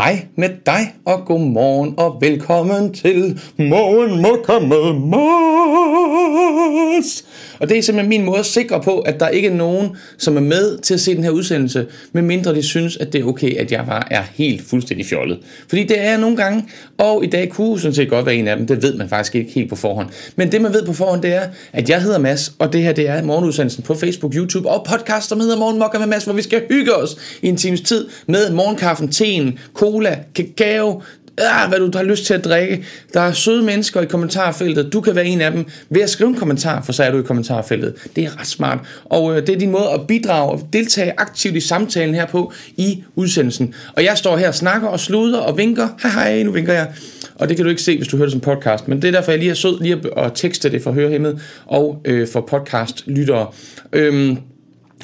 Hej med dig, og god morgen, og velkommen til Morgen Mokka med Mars. Og det er simpelthen min måde at sikre på, at der ikke er nogen, som er med til at se den her udsendelse, medmindre de synes, at det er okay, at jeg bare er helt fuldstændig fjollet. Fordi det er jeg nogle gange, og i dag kunne sådan set godt være en af dem, det ved man faktisk ikke helt på forhånd. Men det man ved på forhånd, det er, at jeg hedder Mads, og det her det er morgenudsendelsen på Facebook, YouTube og podcast, som hedder Morgen Mokka med Mads, hvor vi skal hygge os i en times tid med morgenkaffen, teen, cola, kakao, ah, hvad du har lyst til at drikke. Der er søde mennesker i kommentarfeltet. Du kan være en af dem ved at skrive en kommentar, for så er du i kommentarfeltet. Det er ret smart. Og øh, det er din måde at bidrage og deltage aktivt i samtalen her på i udsendelsen. Og jeg står her og snakker og sluder og vinker. Hej hej, nu vinker jeg. Og det kan du ikke se, hvis du hører det som podcast. Men det er derfor, jeg lige er sød lige at tekste det for hørehæmmet og øh, for podcast-lyttere. Øhm,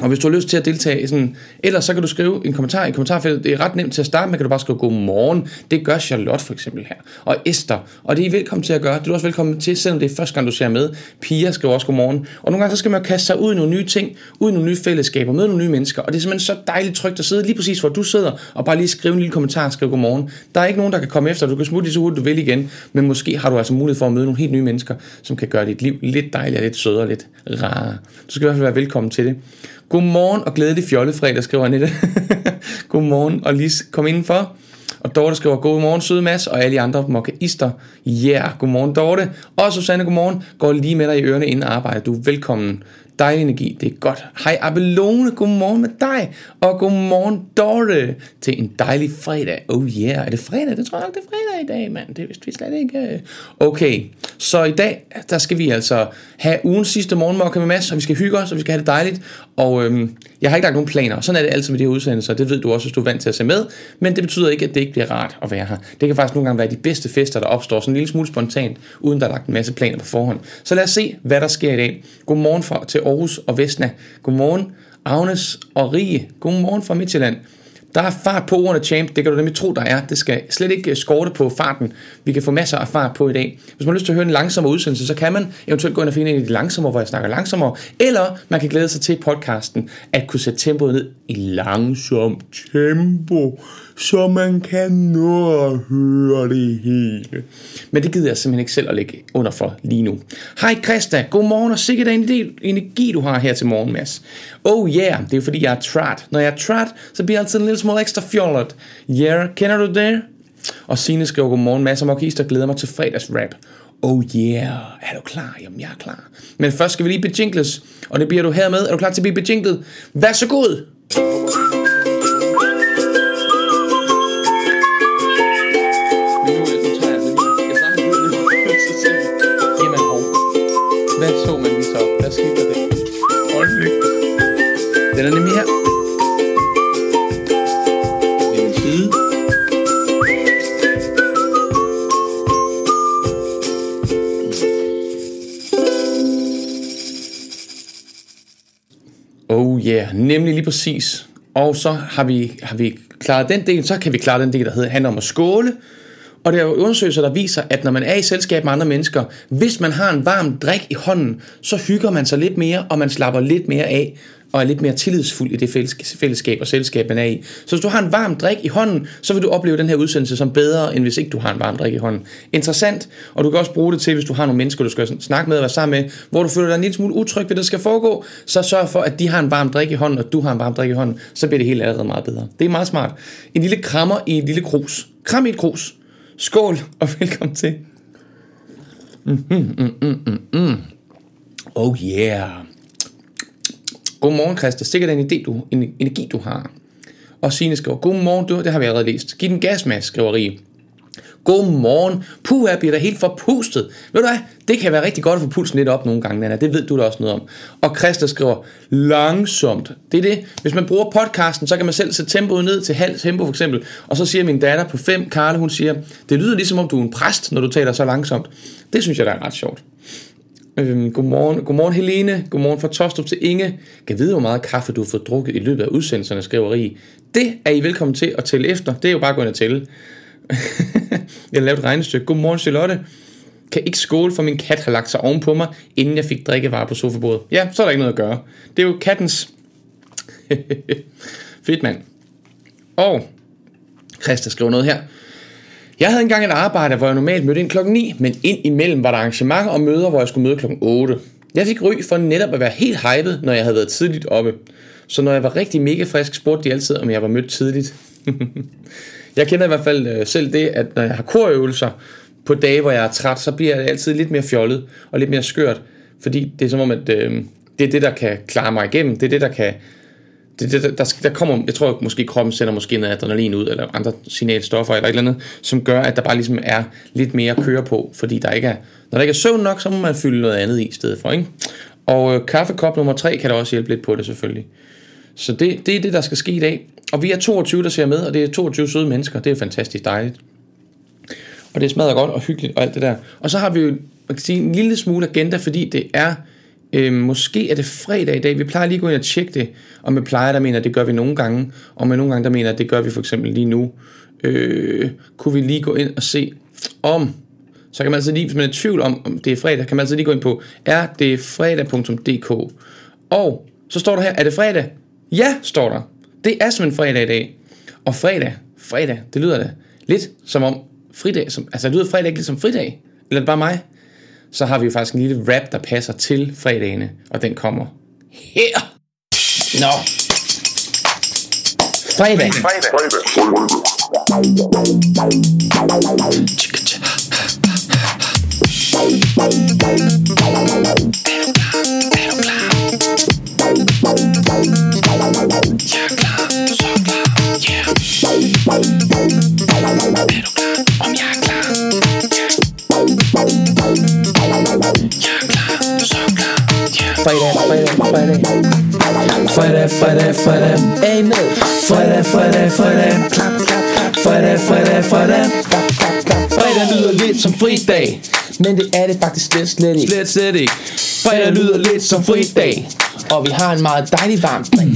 og hvis du har lyst til at deltage i sådan, ellers så kan du skrive en kommentar i kommentarfeltet. Det er ret nemt til at starte med, kan du bare skrive god morgen. Det gør Charlotte for eksempel her. Og Esther. Og det er I velkommen til at gøre. Det er du også velkommen til, selvom det er første gang, du ser med. Pia skriver også god morgen. Og nogle gange så skal man kaste sig ud i nogle nye ting, ud i nogle nye fællesskaber, møde nogle nye mennesker. Og det er simpelthen så dejligt trygt at sidde lige præcis, hvor du sidder, og bare lige skrive en lille kommentar og skrive godmorgen. Der er ikke nogen, der kan komme efter. Du kan smutte lige så hurtigt du vil igen. Men måske har du altså mulighed for at møde nogle helt nye mennesker, som kan gøre dit liv lidt dejligere, lidt sødere, lidt rarere. Du skal i hvert fald være velkommen til det. Godmorgen og glædelig fjollefredag, skriver Annette. Godmorgen og Lis, kom indenfor. Og Dorte skriver, godmorgen søde Mads, og alle andre mokkaister. Ja, yeah, godmorgen Dorte. Og Susanne, godmorgen. Går lige med dig i ørerne inden arbejde. Du er velkommen. Dejlig energi, det er godt. Hej Abelone, godmorgen med dig. Og godmorgen Dorte til en dejlig fredag. Oh yeah, er det fredag? Det tror jeg nok, det er fredag i dag, mand. Det vidste vi slet ikke. Okay, så i dag, der skal vi altså have ugens sidste morgenmokke med Mads, og vi skal hygge os, og vi skal have det dejligt. Og øhm, jeg har ikke lagt nogen planer. Sådan er det altid med de her udsendelser. Det ved du også, hvis du er vant til at se med. Men det betyder ikke, at det ikke bliver rart at være her. Det kan faktisk nogle gange være de bedste fester, der opstår sådan en lille smule spontant, uden der er lagt en masse planer på forhånd. Så lad os se, hvad der sker i dag. Godmorgen fra, til Aarhus og Vestna. Godmorgen Agnes og Rie. Godmorgen fra Midtjylland. Der er fart på ordene champ, det kan du nemlig tro, der er. Det skal slet ikke øh, skorte på farten. Vi kan få masser af fart på i dag. Hvis man har lyst til at høre en langsommere udsendelse, så kan man eventuelt gå ind og finde en af de langsommere, hvor jeg snakker langsommere. Eller man kan glæde sig til podcasten at kunne sætte tempoet ned i langsomt tempo, så man kan nå at høre det hele. Men det gider jeg simpelthen ikke selv at lægge under for lige nu. Hej Christa, godmorgen og sikkert en del energi du har her til morgen, Mads. Oh yeah, det er fordi jeg er træt. Når jeg er træt, så bliver jeg altid en lille smule ekstra fjollet. Yeah, kender du det? Og Signe skriver godmorgen, Mads og Markister glæder mig til fredags rap. Oh yeah, er du klar? Jamen jeg er klar. Men først skal vi lige bejinkles, og det bliver du hermed. Er du klar til at blive bejinklet? Vær så god! Ja, yeah, nemlig lige præcis. Og så har vi, har vi klaret den del, så kan vi klare den del, der hedder, handler om at skåle. Og der er jo undersøgelser, der viser, at når man er i selskab med andre mennesker, hvis man har en varm drik i hånden, så hygger man sig lidt mere, og man slapper lidt mere af, og er lidt mere tillidsfuld i det fællesskab og selskab, man er i. Så hvis du har en varm drik i hånden, så vil du opleve den her udsendelse som bedre, end hvis ikke du har en varm drik i hånden. Interessant, og du kan også bruge det til, hvis du har nogle mennesker, du skal snakke med og være sammen med, hvor du føler dig en lille smule utryg ved, det skal foregå, så sørg for, at de har en varm drik i hånden, og du har en varm drik i hånden, så bliver det hele allerede meget bedre. Det er meget smart. En lille krammer i en lille krus. Kram i et krus. Skål, og velkommen til. Mm, mm, mm, mm, mm, mm. Oh yeah. Godmorgen, Christa. Sikkert en idé, du, en energi, du har. Og Signe skriver, godmorgen, du, det har vi allerede læst. Giv den gas, Mads, skriver Rie. Godmorgen. Puh, jeg bliver da helt forpustet. Ved du hvad? Det kan være rigtig godt at få pulsen lidt op nogle gange, Nana. Det ved du da også noget om. Og Christa skriver, langsomt. Det er det. Hvis man bruger podcasten, så kan man selv sætte tempoet ned til halv tempo for eksempel. Og så siger min datter på 5, Karle, hun siger, det lyder ligesom om du er en præst, når du taler så langsomt. Det synes jeg, der er ret sjovt. Øhm, godmorgen. godmorgen Helene, godmorgen fra Tostrup til Inge. Kan vide, hvor meget kaffe du har fået drukket i løbet af udsendelserne, skriver Rie. Det er I velkommen til at tælle efter. Det er jo bare at gå ind og tælle. jeg har lavet et regnestykke. Godmorgen Charlotte. Kan ikke skåle, for min kat har lagt sig ovenpå mig, inden jeg fik drikkevarer på sofabordet. Ja, så er der ikke noget at gøre. Det er jo kattens... Fedt mand. Og Christa skriver noget her. Jeg havde engang et arbejde, hvor jeg normalt mødte ind klokken 9, men ind imellem var der arrangementer og møder, hvor jeg skulle møde klokken 8. Jeg fik ry for netop at være helt hyped, når jeg havde været tidligt oppe. Så når jeg var rigtig mega frisk, spurgte de altid, om jeg var mødt tidligt. jeg kender i hvert fald øh, selv det, at når jeg har korøvelser på dage, hvor jeg er træt, så bliver jeg altid lidt mere fjollet og lidt mere skørt. Fordi det er som om, at øh, det er det, der kan klare mig igennem. Det er det, der kan det, det, der, der, der kommer, jeg tror måske kroppen sender måske noget adrenalin ud, eller andre signalstoffer, eller et eller andet, som gør, at der bare ligesom er lidt mere at køre på, fordi der ikke er, når der ikke er søvn nok, så må man fylde noget andet i stedet for, ikke? Og øh, kaffekop nummer 3 kan da også hjælpe lidt på det selvfølgelig. Så det, det er det, der skal ske i dag. Og vi er 22, der ser med, og det er 22 søde mennesker. Det er fantastisk dejligt. Og det smadrer godt og hyggeligt og alt det der. Og så har vi jo man kan sige, en lille smule agenda, fordi det er Øh, måske er det fredag i dag. Vi plejer lige at gå ind og tjekke det. Og med plejer, der mener, at det gør vi nogle gange. Og med nogle gange, der mener, at det gør vi for eksempel lige nu. Øh, kunne vi lige gå ind og se om... Så kan man altså lige, hvis man er i tvivl om, om det er fredag, kan man altså lige gå ind på erdetfredag.dk. Og så står der her, er det fredag? Ja, står der. Det er simpelthen fredag i dag. Og fredag, fredag, det lyder da lidt som om fridag, som, altså det lyder fredag ikke lidt som fridag. Eller er det bare mig? Så har vi jo faktisk en lille rap, der passer til fredagene, og den kommer her. Nå. Fredag. Fredag. Fredag. Fredag, fredag, fredag. Fredag, fredag, fredag. Hey, med. Fredag, fredag, fredag. Klap, klap, klap. Fredag, fredag, fredag. Klap, klap, klap. Fredag lyder lidt som fridag. Men det er det faktisk slet, slet ikke. Slet, slet ikke. Fredag lyder lidt som fridag. Og vi har en meget dejlig varm dag.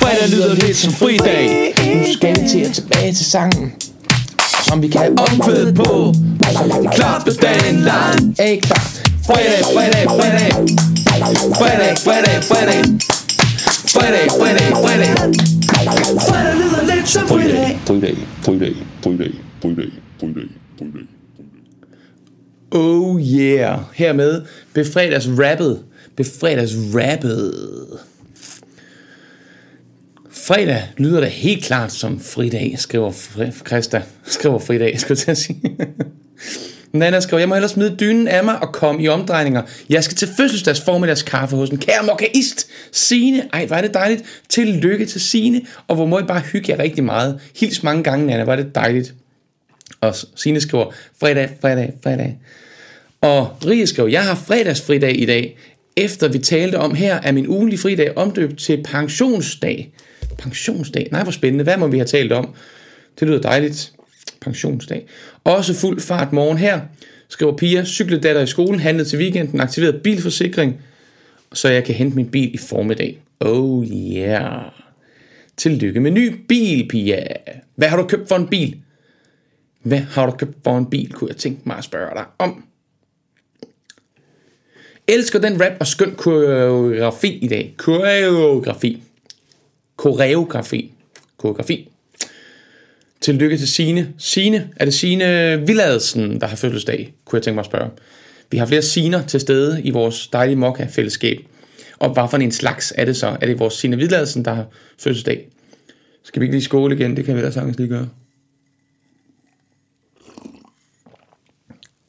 Fredag lyder lidt som fridag. Nu skal vi til at tilbage til sangen som vi kan omkvæde på Klappe dagen lang Er klar? Fredag, fredag, fredag Fredag, fredag Fredag, fredag, fredag Fredag lyder lidt som fredag Fredag, fredag, fredag, fredag, fredag, fredag Oh yeah. Hermed befredags rappet Befredags rappet Fredag lyder da helt klart som fridag, skriver Christa. Skriver fridag, skulle jeg sige. Nana skrev, jeg må hellere smide dynen af mig og komme i omdrejninger. Jeg skal til fødselsdags formiddagskaffe hos en kære mokaist. Sine, ej, var det dejligt. Tillykke til Sine, og hvor må I bare hygge jer rigtig meget. Hils mange gange, Nana, var det dejligt. Og Sine skriver, fredag, fredag, fredag. Og Rie skriver, jeg har fredagsfridag i dag. Efter vi talte om her, er min ugenlige fridag omdøbt til pensionsdag. Pensionsdag. Nej, hvor spændende. Hvad må vi have talt om? Det lyder dejligt. Pensionsdag. Også fuld fart morgen her, skriver Pia. Cykledatter i skolen, handlet til weekenden, aktiveret bilforsikring, så jeg kan hente min bil i formiddag. Oh yeah. Tillykke med ny bil, Pia. Hvad har du købt for en bil? Hvad har du købt for en bil, kunne jeg tænke mig at spørge dig om. Elsker den rap og skøn koreografi i dag. Koreografi koreografi. Koreografi. Tillykke til Sine. Sine, er det Sine Villadsen, der har fødselsdag, kunne jeg tænke mig at spørge. Vi har flere Siner til stede i vores dejlige Mokka-fællesskab. Og hvad for en slags er det så? Er det vores Sine Villadsen, der har fødselsdag? Skal vi ikke lige skåle igen? Det kan vi da sagtens lige gøre.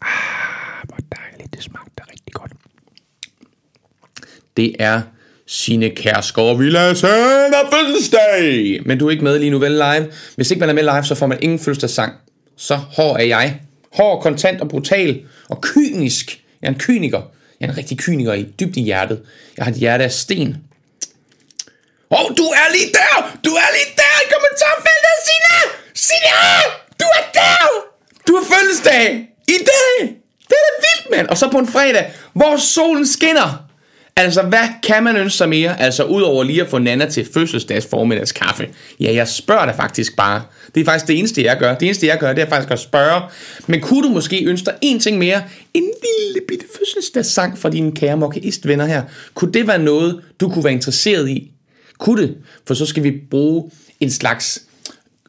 Ah, hvor dejligt. Det smagte rigtig godt. Det er sine Kærsgaard Villadsen er fødselsdag! Men du er ikke med lige nu, vel live? Hvis ikke man er med live, så får man ingen fødselsdagssang. Så hård er jeg. Hård, kontant og brutal og kynisk. Jeg er en kyniker. Jeg er en rigtig kyniker i dybt i hjertet. Jeg har et hjerte af sten. Åh, oh, du er lige der! Du er lige der i kommentarfeltet, Sine! Sine! Du er der! Du har fødselsdag! I dag! Det er da vildt, mand! Og så på en fredag, hvor solen skinner. Altså, hvad kan man ønske sig mere? Altså, udover lige at få Nana til fødselsdags kaffe. Ja, jeg spørger dig faktisk bare. Det er faktisk det eneste, jeg gør. Det eneste, jeg gør, det er faktisk at spørge. Men kunne du måske ønske dig en ting mere? En lille bitte fødselsdagssang fra dine kære mokkeist-venner her. Kunne det være noget, du kunne være interesseret i? Kunne det? For så skal vi bruge en slags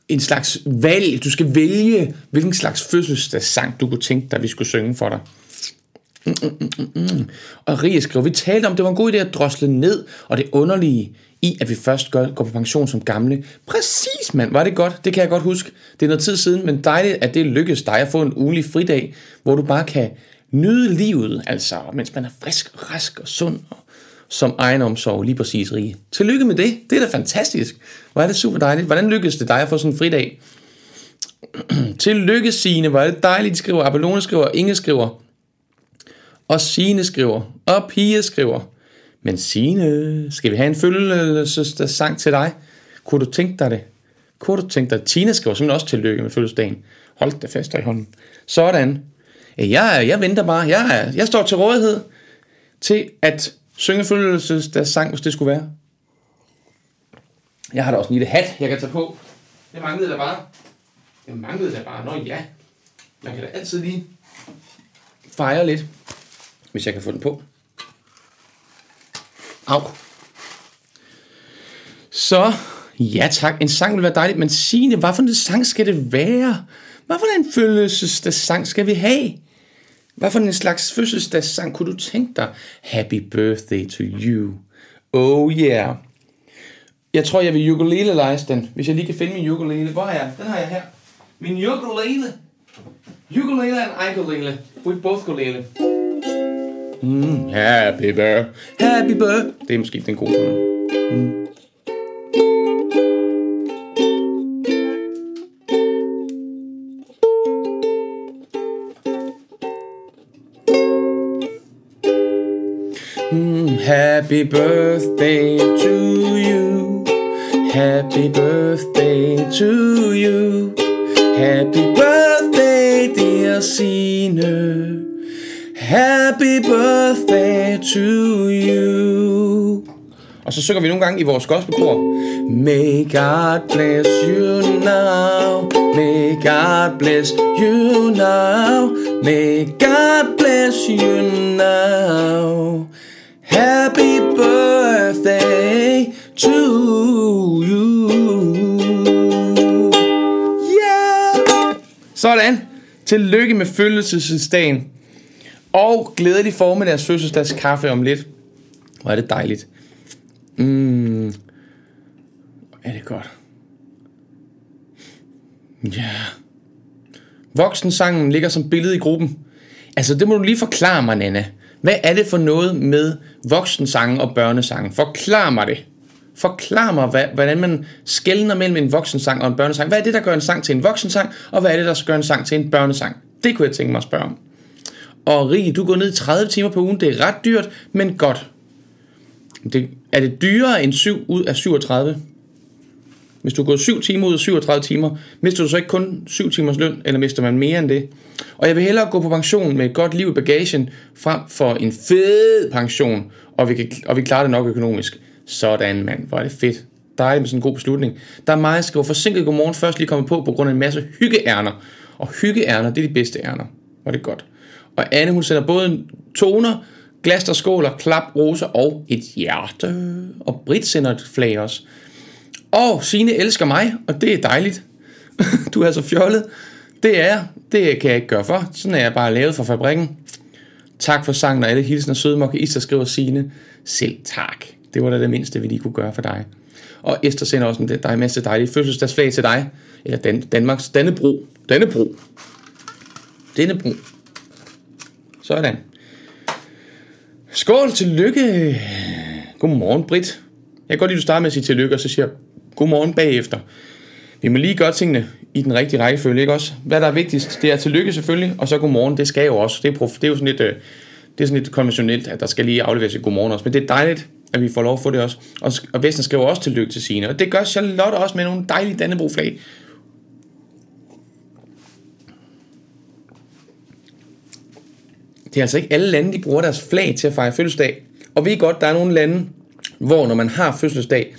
en slags valg. Du skal vælge, hvilken slags fødselsdagssang du kunne tænke dig, vi skulle synge for dig. Mm, mm, mm, mm. Og Rie skriver, vi talte om, det var en god idé at drosle ned, og det underlige i, at vi først går, går på pension som gamle. Præcis, mand. Var det godt? Det kan jeg godt huske. Det er noget tid siden, men dejligt, at det lykkedes dig at få en ugenlig fridag, hvor du bare kan nyde livet, altså, mens man er frisk, rask og sund, og som egenomsorg, lige præcis rige. Tillykke med det. Det er da fantastisk. Hvor er det super dejligt. Hvordan lykkedes det dig at få sådan en fridag? Tillykke, Signe. Hvor er det dejligt, de skriver. Abelone skriver, Inge skriver. Og Signe skriver. Og Pia skriver. Men Signe, skal vi have en følelsesdag til dig? Kunne du tænke dig det? Kunne du tænke dig Tina skriver simpelthen også tillykke med fødselsdagen. Hold det fast i hånden. Sådan. Jeg, jeg venter bare. Jeg, jeg står til rådighed til at synge fødselsdagssang, hvis det skulle være. Jeg har da også en lille hat, jeg kan tage på. Det manglede der bare. Det manglede der bare. Nå ja. Man kan da altid lige fejre lidt, hvis jeg kan få den på. Au. Så, ja tak, en sang vil være dejligt, men Signe, hvad for en sang skal det være? Hvad for en fødselsdagssang skal vi have? Hvad for en slags fødselsdagssang kunne du tænke dig? Happy birthday to you. Oh yeah. Jeg tror, jeg vil ukulele den, hvis jeg lige kan finde min ukulele. Hvor er jeg? Den har jeg her. Min ukulele. Ukulele and ukulele. We both ukulele. Mm, happy birthday. Happy birthday. Det er måske den gode tone. Mm. Happy birthday to you. Happy birthday to you. Happy birthday, dear Sine. Happy birthday to you. Og så synger vi nogle gange i vores gospelkor. May God bless you now. May God bless you now. May God bless you now. Happy birthday to you. Yeah! Sådan. Tillykke med fødselsdagen. Og glædelig formiddags fødselsdags kaffe om lidt. Hvor er det dejligt. Mm. Er det godt. Ja. Voksensangen ligger som billede i gruppen. Altså, det må du lige forklare mig, Nana. Hvad er det for noget med voksensangen og børnesangen? Forklar mig det. Forklar mig, hvad, hvordan man skældner mellem en voksensang og en børnesang. Hvad er det, der gør en sang til en voksensang, og hvad er det, der gør en sang til en børnesang? Det kunne jeg tænke mig at spørge om. Og Rie, du går ned 30 timer på ugen. Det er ret dyrt, men godt. Det, er det dyrere end 7 ud af 37? Hvis du går 7 timer ud af 37 timer, mister du så ikke kun 7 timers løn, eller mister man mere end det? Og jeg vil hellere gå på pension med et godt liv i bagagen, frem for en fed pension, og vi, kan, og vi klarer det nok økonomisk. Sådan mand, hvor er det fedt. Dejligt med sådan en god beslutning. Der er mig, jeg skriver forsinket godmorgen først lige kommet på, på grund af en masse hyggeærner. Og hyggeærner, det er de bedste ærner. Var det godt. Og Anne, hun sender både toner, glas der skåler, klap, roser og et hjerte. Og Brit sender et flag også. Og Signe elsker mig, og det er dejligt. du er altså fjollet. Det er Det kan jeg ikke gøre for. Sådan er jeg bare lavet for fabrikken. Tak for sangen og alle hilsen og sødmokke. Esther skriver Signe. Selv tak. Det var da det mindste, vi lige kunne gøre for dig. Og Esther sender også en dig masse dejlige fødselsdagsflag til dig. Eller Dan- Danmarks Dannebro. Dannebro. Dannebro. Sådan. Skål, tillykke. Godmorgen, Britt. Jeg kan godt lide, at du starter med at sige tillykke, og så siger godmorgen bagefter. Vi må lige gøre tingene i den rigtige rækkefølge, ikke også? Hvad der er vigtigst, det er tillykke selvfølgelig, og så godmorgen, det skal jo også. Det er, prof, det er jo sådan lidt, øh, det er sådan lidt konventionelt, at der skal lige afleveres et godmorgen også. Men det er dejligt, at vi får lov at få det også. Og, og Vesten skriver også tillykke til sine. Og det gør Charlotte også med nogle dejlige Dannebro-flag. Det er altså ikke alle lande, de bruger deres flag til at fejre fødselsdag. Og vi er godt, der er nogle lande, hvor når man har fødselsdag,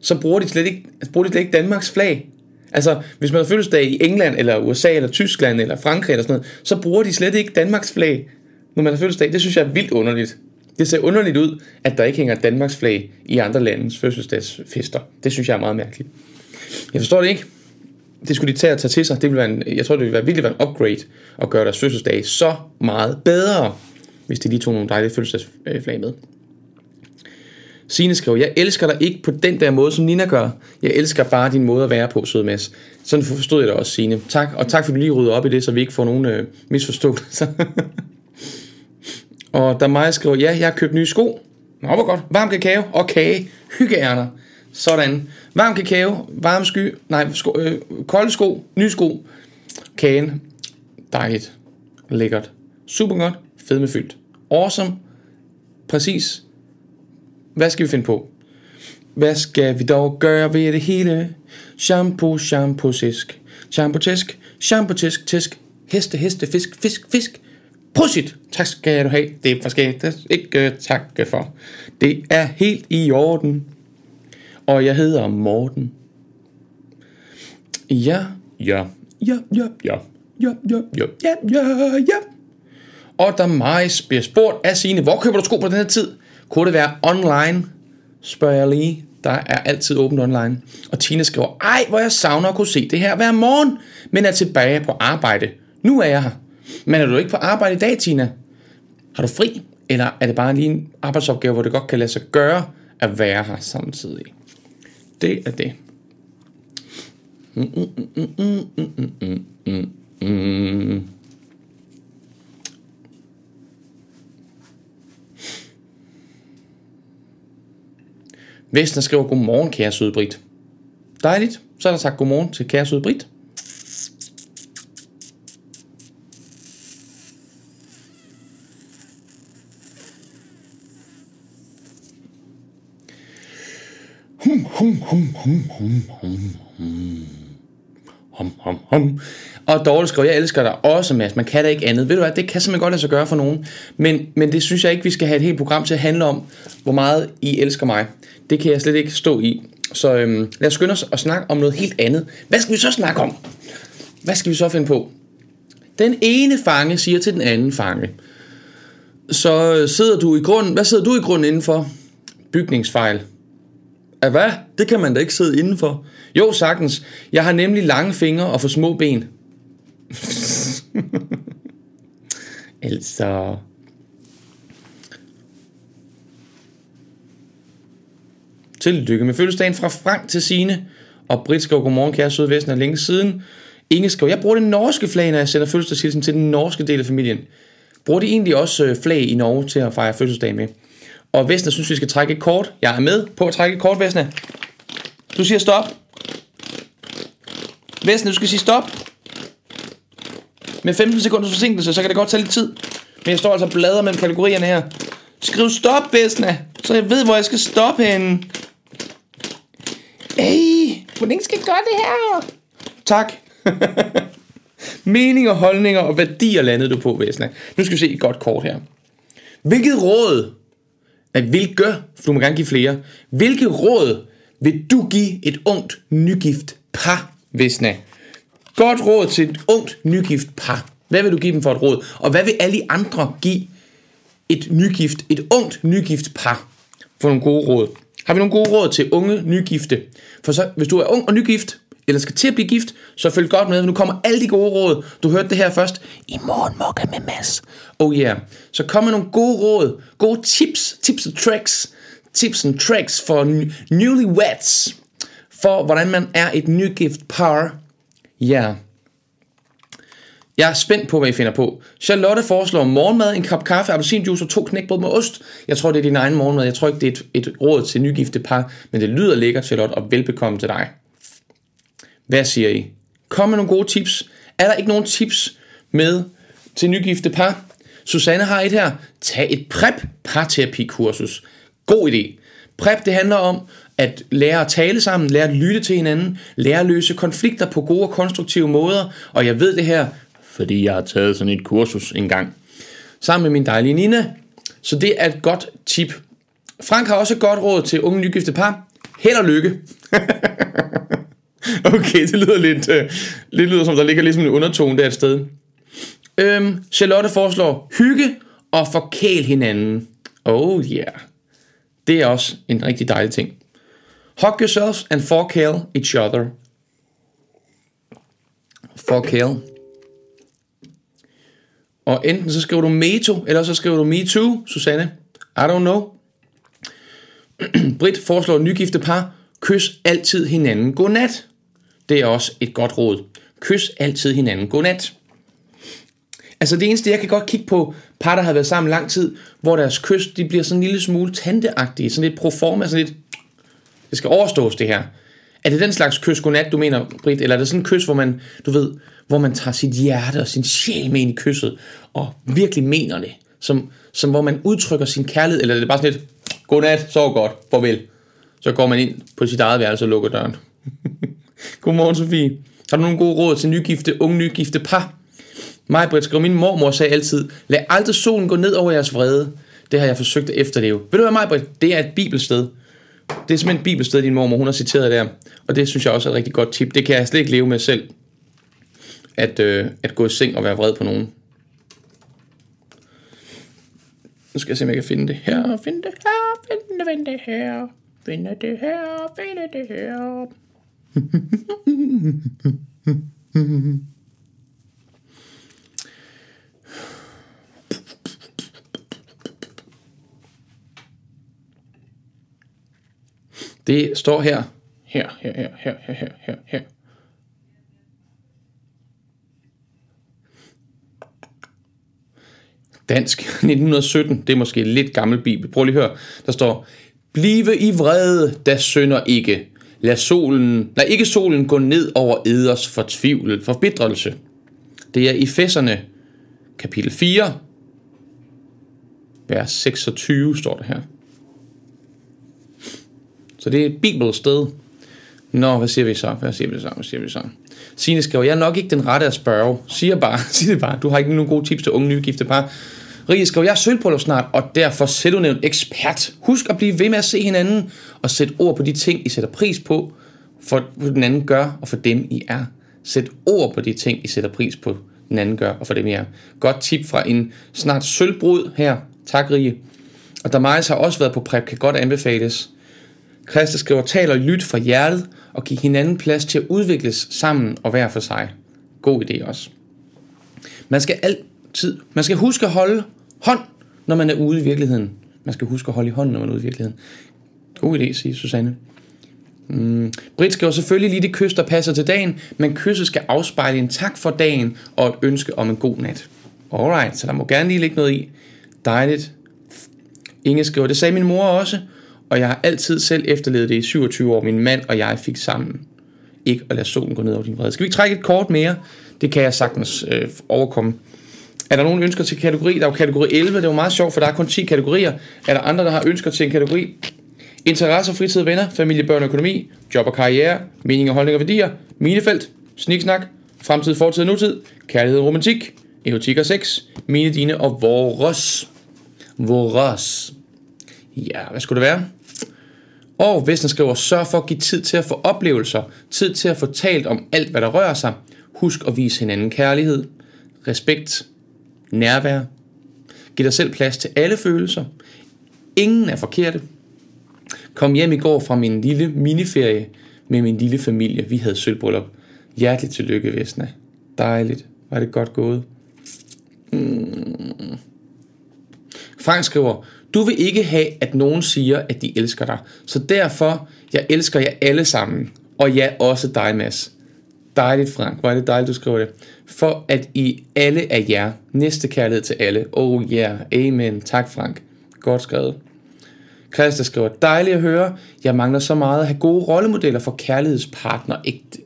så bruger de slet ikke, altså bruger de slet ikke Danmarks flag. Altså, hvis man har fødselsdag i England, eller USA, eller Tyskland, eller Frankrig, eller sådan noget, så bruger de slet ikke Danmarks flag, når man har fødselsdag. Det synes jeg er vildt underligt. Det ser underligt ud, at der ikke hænger Danmarks flag i andre landes fødselsdagsfester. Det synes jeg er meget mærkeligt. Jeg forstår det ikke det skulle de tage at tage til sig. Det ville være en, jeg tror, det ville være, virkelig være en upgrade at gøre deres fødselsdag så meget bedre, hvis de lige tog nogle dejlige fødselsdagsflag med. Sine skrev, jeg elsker dig ikke på den der måde, som Nina gør. Jeg elsker bare din måde at være på, søde Mads. Sådan forstod jeg det også, Sine. Tak, og tak for, at du lige rydder op i det, så vi ikke får nogen øh, misforståelser. og der Maja skrev, ja, jeg har købt nye sko. Nå, hvor godt. Varm kakao og kage. Hyggeærner. Sådan. Varm kakao, varm sky, nej, sko, øh, kolde sko, nye sko. Kagen. Dejligt. Lækkert. Super godt. Fedmefyldt. Awesome. Præcis hvad skal vi finde på? Hvad skal vi dog gøre ved det hele? Shampoo, shampoo, sisk. Shampoo, tæsk. Shampoo, tæsk, tæsk. Heste, heste, fisk, fisk, fisk. Prosit. Tak skal du have. Det er forskelligt. ikke øh, takke for. Det er helt i orden. Og jeg hedder Morten. Ja, ja, ja, ja, ja, ja, ja, ja, ja, ja, ja. Og der mig bliver spurgt af sine, hvor køber du sko på den her tid? Kunne det være online? Spørger jeg lige. Der er altid åbent online. Og Tina skriver, ej, hvor jeg savner at kunne se det her hver morgen, men er tilbage på arbejde. Nu er jeg her. Men er du ikke på arbejde i dag, Tina? Har du fri? Eller er det bare lige en arbejdsopgave, hvor det godt kan lade sig gøre at være her samtidig? Det er det. Mm, mm, mm. Vestner skriver, godmorgen, kære søde Brit. Dejligt. Så er der sagt godmorgen til kære søde Brit. Hum, hum, hum, hum, hum, hum, hum. Hum. Og dårligt skriver, jeg elsker dig også, Mads. Man kan da ikke andet. Ved du hvad, det kan simpelthen godt lade sig gøre for nogen. Men, men det synes jeg ikke, vi skal have et helt program til at handle om, hvor meget I elsker mig. Det kan jeg slet ikke stå i. Så øhm, lad os skynde os at snakke om noget helt andet. Hvad skal vi så snakke om? Hvad skal vi så finde på? Den ene fange siger til den anden fange. Så øh, sidder du i grunden. Hvad sidder du i grunden indenfor? Bygningsfejl. Af hvad? Det kan man da ikke sidde indenfor. Jo, sagtens. Jeg har nemlig lange fingre og for små ben. altså... Tillykke med fødselsdagen fra Frank til Sine og Britt skrev, godmorgen kære Sydvesten er længe siden. Inge skrev, jeg bruger det norske flag, når jeg sender fødselsdagshilsen til den norske del af familien. Bruger de egentlig også øh, flag i Norge til at fejre fødselsdag med? Og Vesna synes, vi skal trække et kort. Jeg er med på at trække et kort, Vesna. Du siger stop. Vesna, du skal sige stop. Med 15 sekunders forsinkelse, så kan det godt tage lidt tid. Men jeg står altså bladret mellem kategorierne her. Skriv stop, Vesna, så jeg ved, hvor jeg skal stoppe henne. Ej, hvordan skal jeg gøre det her? Tak. Meninger, holdninger og værdier landede du på, Vesna. Nu skal vi se et godt kort her. Hvilket råd, at hvilke, for du må gerne give flere, hvilke råd vil du give et ungt, nygift par, Vesna? Godt råd til et ungt, nygift par. Hvad vil du give dem for et råd? Og hvad vil alle andre give et nygift, et ungt, nygift par for nogle gode råd? Har vi nogle gode råd til unge nygifte? For så, hvis du er ung og nygift, eller skal til at blive gift, så følg godt med. Nu kommer alle de gode råd. Du hørte det her først. I morgen med Mads. Oh yeah. Så kommer nogle gode råd, gode tips, tips og tricks, tips and tricks for newlyweds, for hvordan man er et nygift par. Ja. Yeah. Jeg er spændt på, hvad I finder på. Charlotte foreslår morgenmad, en kop kaffe, appelsinjuice og to knækbrød med ost. Jeg tror, det er din egen morgenmad. Jeg tror ikke, det er et, et råd til nygifte par, men det lyder lækkert, Charlotte, og velbekomme til dig. Hvad siger I? Kom med nogle gode tips. Er der ikke nogen tips med til nygifte par? Susanne har et her. Tag et PrEP parterapikursus. God idé. PrEP det handler om at lære at tale sammen, lære at lytte til hinanden, lære at løse konflikter på gode og konstruktive måder. Og jeg ved det her, fordi jeg har taget sådan et kursus engang. Sammen med min dejlige Nina. Så det er et godt tip. Frank har også et godt råd til unge nygifte par. Held og lykke. okay, det lyder lidt, øh, lidt lyder som, der ligger ligesom en undertone der et sted. Øhm, Charlotte foreslår hygge og forkæl hinanden. Oh yeah. Det er også en rigtig dejlig ting. Hug yourselves and forkæl each other. Forkæl. Og enten så skriver du meto, eller så skriver du me too, Susanne. I don't know. Britt foreslår nygifte par, kys altid hinanden godnat. Det er også et godt råd. Kys altid hinanden godnat. Altså det eneste, jeg kan godt kigge på par, der har været sammen lang tid, hvor deres kys, de bliver sådan en lille smule tanteagtige, sådan lidt proforma, sådan lidt, det skal overstås det her. Er det den slags kys godnat, du mener, Britt, eller er det sådan en kys, hvor man, du ved, hvor man tager sit hjerte og sin sjæl med ind i kysset, og virkelig mener det, som, som hvor man udtrykker sin kærlighed, eller er det bare sådan lidt, godnat, sov godt, farvel. Så går man ind på sit eget værelse og lukker døren. Godmorgen, Sofie. Har du nogle gode råd til nygifte, unge nygifte par? Mig, Britt, skriver min mormor sagde altid, lad aldrig solen gå ned over jeres vrede. Det har jeg forsøgt at efterleve. Ved du hvad, mig, Britt? Det er et bibelsted. Det er simpelthen et bibelsted, din mormor, hun har citeret der. Og det synes jeg også er et rigtig godt tip. Det kan jeg slet ikke leve med selv. At, øh, at gå i seng og være vred på nogen. Nu skal jeg se, om jeg kan finde det her. Finde det her. Finde det, finde det her. Finde det her. Finde det her. Det står her. Her, her, her, her, her, her, her, her. Dansk 1917, det er måske lidt gammel bibel. Prøv lige at høre. Der står, Blive i vrede, der synder ikke. Lad, solen, lad ikke solen gå ned over eders fortvivl, forbitrelse. Det er i Fæsserne, kapitel 4, vers 26, står det her. Så det er et bibelsted. Nå, hvad siger vi så? Hvad siger vi så? Hvad siger vi så? Signe skriver, jeg er nok ikke den rette at spørge. Siger bare, sig det bare. Du har ikke nogen gode tips til unge nygifte par. Rie skriver, jeg er sølvbryllup snart, og derfor selv du nævnt ekspert. Husk at blive ved med at se hinanden, og sæt ord på de ting, I sætter pris på, for hvad den anden gør, og for dem I er. Sæt ord på de ting, I sætter pris på, den anden gør, og for dem I er. Godt tip fra en snart sølvbrud her. Tak, Rie. Og Damaris har også været på prep, kan godt anbefales. Christa skriver, tal og lyt fra hjertet, og giv hinanden plads til at udvikles sammen og hver for sig. God idé også. Man skal altid, man skal huske at holde hånd, når man er ude i virkeligheden. Man skal huske at holde i hånden, når man er ude i virkeligheden. God idé, siger Susanne. Mm. Britt skriver selvfølgelig lige det kys, der passer til dagen, men kysset skal afspejle en tak for dagen og et ønske om en god nat. Alright, så der må gerne lige ligge noget i. Dejligt. Inge skriver, det sagde min mor også, og jeg har altid selv efterlevet det i 27 år. Min mand og jeg fik sammen. Ikke at lade solen gå ned over din vrede. Skal vi trække et kort mere? Det kan jeg sagtens øh, overkomme. Er der nogen ønsker til kategori? Der er jo kategori 11, det var meget sjovt, for der er kun 10 kategorier. Er der andre, der har ønsker til en kategori? Interesser, fritid, venner, familie, børn, økonomi, job og karriere, mening og holdning og værdier, minefelt, sniksnak, fremtid, fortid og nutid, kærlighed og romantik, erotik og sex, mine, dine og vores. Vores. Ja, hvad skulle det være? Og Vesten skriver, sørg for at give tid til at få oplevelser, tid til at få talt om alt, hvad der rører sig. Husk at vise hinanden kærlighed, respekt, nærvær. Giv dig selv plads til alle følelser. Ingen er forkerte. Kom hjem i går fra min lille miniferie med min lille familie. Vi havde sølvbryllup. Hjerteligt tillykke, Vesna. Dejligt. Var det godt gået. Mm. Frank skriver, du vil ikke have, at nogen siger, at de elsker dig. Så derfor, jeg elsker jer alle sammen. Og ja, også dig, Mads. Dejligt, Frank. Var det dejligt, du skriver det. For at I alle er jer. Næste kærlighed til alle. Oh yeah. Amen. Tak, Frank. Godt skrevet. Christa skriver, dejligt at høre. Jeg mangler så meget at have gode rollemodeller for kærlighedspartner, ægte,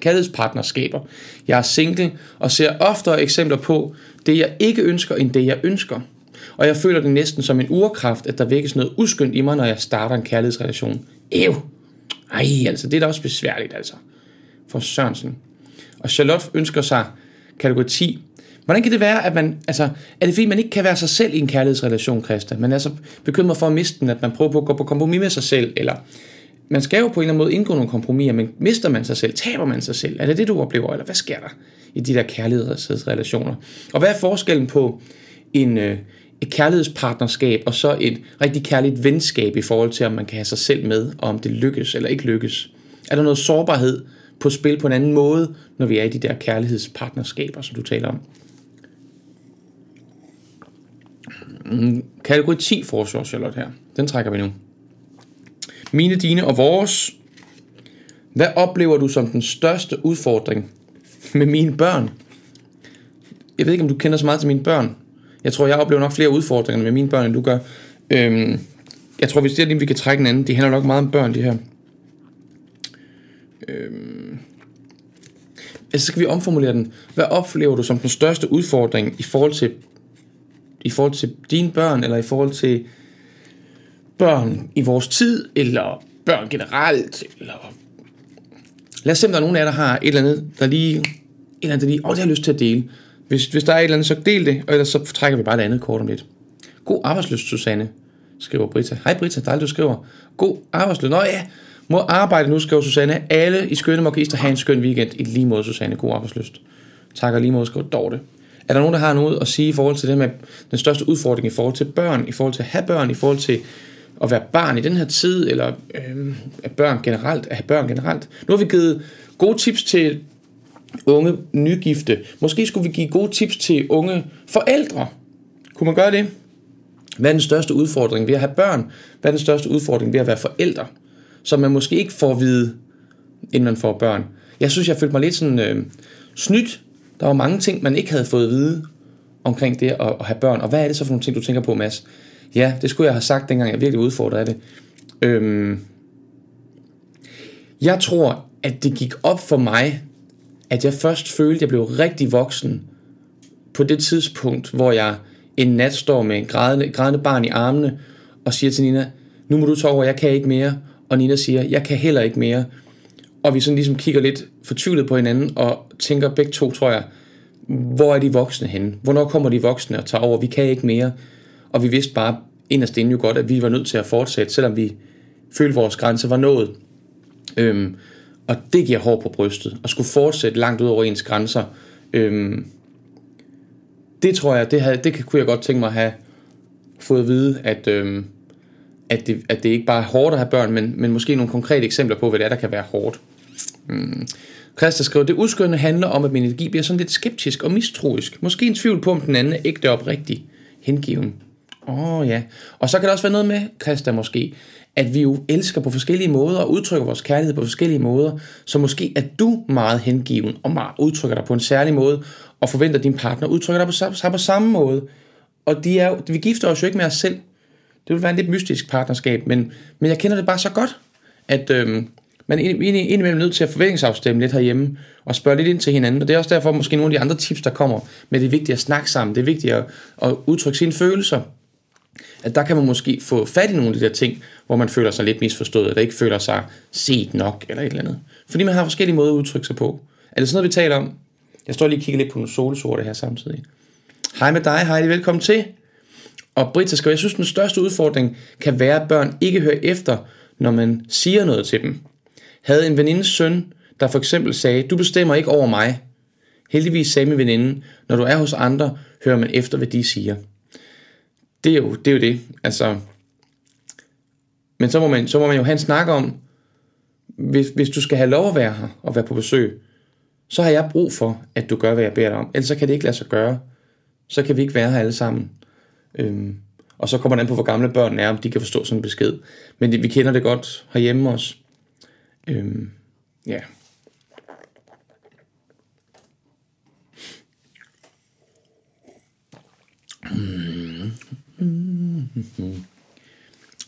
kærlighedspartnerskaber. Jeg er single og ser oftere eksempler på det, jeg ikke ønsker, end det, jeg ønsker. Og jeg føler det næsten som en urkraft, at der vækkes noget uskyndt i mig, når jeg starter en kærlighedsrelation. Ew! Ej, altså, det er da også besværligt, altså. For Sørensen. Og Charlotte ønsker sig kategori 10. Hvordan kan det være, at man, altså, er det fordi, man ikke kan være sig selv i en kærlighedsrelation, Christa? Man er så bekymret for at miste den, at man prøver på at gå på kompromis med sig selv, eller man skal jo på en eller anden måde indgå nogle kompromiser, men mister man sig selv, taber man sig selv? Er det det, du oplever, eller hvad sker der i de der kærlighedsrelationer? Og hvad er forskellen på en, øh, et kærlighedspartnerskab og så et rigtig kærligt venskab i forhold til, om man kan have sig selv med, og om det lykkes eller ikke lykkes? Er der noget sårbarhed på spil på en anden måde, når vi er i de der kærlighedspartnerskaber, som du taler om. Mm, kategori 10 foreslår Charlotte her. Den trækker vi nu. Mine, dine og vores. Hvad oplever du som den største udfordring med mine børn? Jeg ved ikke, om du kender så meget til mine børn. Jeg tror, jeg oplever nok flere udfordringer med mine børn, end du gør. Øhm, jeg tror, hvis det er lige, vi kan trække en anden. Det handler nok meget om børn, det her. Øhm, altså, så skal vi omformulere den. Hvad oplever du som den største udfordring i forhold til i forhold til dine børn, eller i forhold til børn i vores tid, eller børn generelt, eller lad os se, om der er nogen af jer, der har et eller andet, der lige, et eller andet, der lige, åh, det har jeg lyst til at dele. Hvis, hvis der er et eller andet, så del det, og ellers så trækker vi bare det andet kort om lidt. God arbejdsløst, Susanne, skriver Brita. Hej Brita, dejligt du skriver. God arbejdsløst. Nå ja, må arbejde nu, skriver Susanne. Alle i skønne markister have en skøn weekend. I lige måde, Susanne. God arbejdsløst. Tak og lige måde, skriver Dorte. Er der nogen, der har noget at sige i forhold til det med den største udfordring i forhold til børn, i forhold til at have børn, i forhold til at være barn i den her tid, eller øh, at børn generelt, at have børn generelt? Nu har vi givet gode tips til unge nygifte. Måske skulle vi give gode tips til unge forældre. Kunne man gøre det? Hvad er den største udfordring ved at have børn? Hvad er den største udfordring ved at være forældre? Som man måske ikke får at vide, inden man får børn. Jeg synes, jeg følte mig lidt sådan øh, snydt der var mange ting, man ikke havde fået at vide omkring det at, at have børn. Og hvad er det så for nogle ting, du tænker på, Mads? Ja, det skulle jeg have sagt, dengang jeg virkelig udfordrede af det. Øhm, jeg tror, at det gik op for mig, at jeg først følte, at jeg blev rigtig voksen på det tidspunkt, hvor jeg en nat står med en grædende, grædende barn i armene og siger til Nina, nu må du tage over, jeg kan ikke mere. Og Nina siger, jeg kan heller ikke mere og vi sådan ligesom kigger lidt fortvivlet på hinanden, og tænker begge to, tror jeg, hvor er de voksne henne? Hvornår kommer de voksne og tager over? Vi kan ikke mere. Og vi vidste bare inderst inde jo godt, at vi var nødt til at fortsætte, selvom vi følte, at vores grænse var nået. Øhm, og det giver hår på brystet, at skulle fortsætte langt ud over ens grænser. Øhm, det tror jeg, det, havde, det kunne jeg godt tænke mig at have fået at vide, at, øhm, at, det, at det ikke bare er hårdt at have børn, men, men måske nogle konkrete eksempler på, hvad det er, der kan være hårdt. Mm. Christa skriver, det uskynde handler om, at min energi bliver sådan lidt skeptisk og mistroisk. Måske en tvivl på, om den anden er ægte oprigtig hengiven. Åh oh, ja. Og så kan der også være noget med, Christa måske, at vi jo elsker på forskellige måder og udtrykker vores kærlighed på forskellige måder. Så måske er du meget hengiven og meget udtrykker dig på en særlig måde, og forventer, at din partner udtrykker dig på, på samme måde. Og de er, vi gifter os jo ikke med os selv. Det vil være en lidt mystisk partnerskab, men, men jeg kender det bare så godt, at, øh, man er indimellem nødt til at forventningsafstemme lidt herhjemme, og spørge lidt ind til hinanden, og det er også derfor måske nogle af de andre tips, der kommer, med det er vigtigt at snakke sammen, det er vigtigt at, at udtrykke sine følelser, at der kan man måske få fat i nogle af de der ting, hvor man føler sig lidt misforstået, eller ikke føler sig set nok, eller et eller andet. Fordi man har forskellige måder at udtrykke sig på. Er det sådan noget, vi taler om? Jeg står lige og kigger lidt på nogle solsorte her samtidig. Hej med dig, Heidi, velkommen til. Og Britta skriver, jeg synes, den største udfordring kan være, at børn ikke hører efter, når man siger noget til dem havde en venindes søn, der for eksempel sagde, du bestemmer ikke over mig. Heldigvis sagde min veninde, når du er hos andre, hører man efter, hvad de siger. Det er jo det. Er jo det. Altså, men så må, man, så må man jo have en snak om, hvis, hvis du skal have lov at være her og være på besøg, så har jeg brug for, at du gør, hvad jeg beder dig om. Ellers så kan det ikke lade sig gøre. Så kan vi ikke være her alle sammen. Øhm, og så kommer det an på, hvor gamle børnene er, om de kan forstå sådan en besked. Men det, vi kender det godt herhjemme også. Øhm, ja.